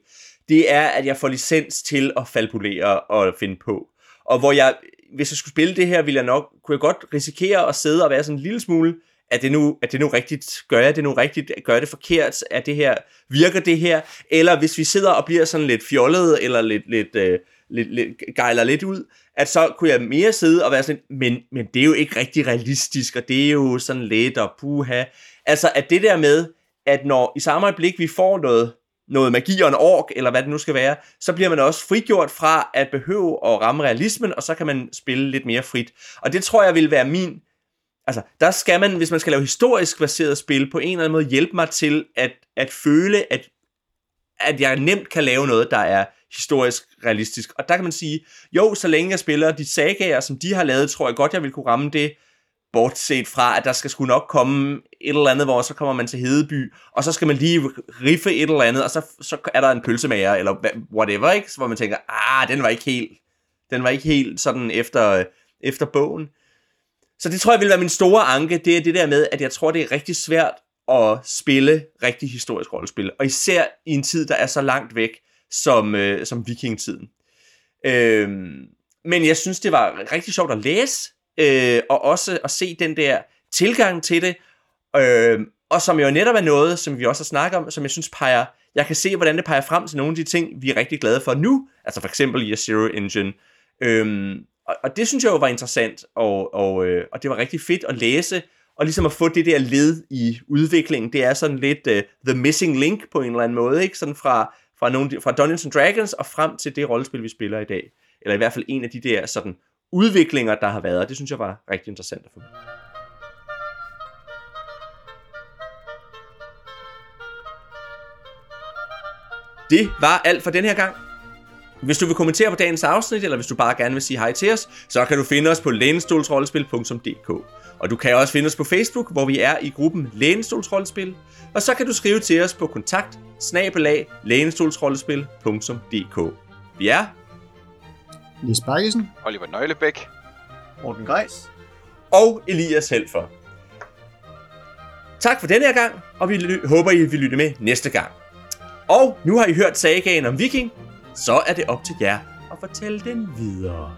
A: det er, at jeg får licens til at falpulere og finde på. Og hvor jeg, hvis jeg skulle spille det her, ville jeg nok, kunne jeg godt risikere at sidde og være sådan en lille smule, er det nu, er det nu rigtigt? Gør jeg det nu rigtigt? Gør jeg det forkert? Er det her, virker det her? Eller hvis vi sidder og bliver sådan lidt fjollede, eller lidt, lidt, øh, lidt, lidt gejler lidt ud, at så kunne jeg mere sidde og være sådan, men, men det er jo ikke rigtig realistisk, og det er jo sådan lidt og puha. Altså, at det der med, at når i samme øjeblik vi får noget, noget magi og en ork, eller hvad det nu skal være, så bliver man også frigjort fra at behøve at ramme realismen, og så kan man spille lidt mere frit. Og det tror jeg vil være min... Altså, der skal man, hvis man skal lave historisk baseret spil, på en eller anden måde hjælpe mig til at, at føle, at, at jeg nemt kan lave noget, der er historisk realistisk. Og der kan man sige, jo, så længe jeg spiller de sagaer, som de har lavet, tror jeg godt, jeg vil kunne ramme det, bortset fra, at der skal sgu nok komme et eller andet, hvor så kommer man til Hedeby, og så skal man lige riffe et eller andet, og så, så er der en pølsemager, eller whatever, ikke? hvor man tænker, ah, den var ikke helt, den var ikke helt sådan efter, efter bogen. Så det tror jeg vil være min store anke, det er det der med, at jeg tror, det er rigtig svært at spille rigtig historisk rollespil, og især i en tid, der er så langt væk, som, øh, som vikingtiden. Øh, men jeg synes, det var rigtig sjovt at læse, øh, og også at se den der tilgang til det, øh, og som jo netop er noget, som vi også har snakket om, som jeg synes peger, jeg kan se, hvordan det peger frem til nogle af de ting, vi er rigtig glade for nu, altså for eksempel i Zero Engine, øh, og, og det synes jeg jo var interessant, og, og, øh, og det var rigtig fedt at læse, og ligesom at få det der led i udviklingen, det er sådan lidt uh, the missing link på en eller anden måde, ikke? Sådan fra, fra, nogle, fra Dungeons and Dragons og frem til det rollespil, vi spiller i dag. Eller i hvert fald en af de der sådan udviklinger, der har været, og det synes jeg var rigtig interessant at få. Det var alt for den her gang. Hvis du vil kommentere på dagens afsnit, eller hvis du bare gerne vil sige hej til os, så kan du finde os på lænestolsrollespil.dk. Og du kan også finde os på Facebook, hvor vi er i gruppen Lænestolsrollespil. Og så kan du skrive til os på kontakt snabelag Vi er
B: Lis Bakkesen,
C: Oliver Nøglebæk,
D: Morten Greis.
A: og Elias Helfer. Tak for denne her gang, og vi ly- håber, I vil lytte med næste gang. Og nu har I hørt sagaen om Viking, så er det op til jer at fortælle den videre.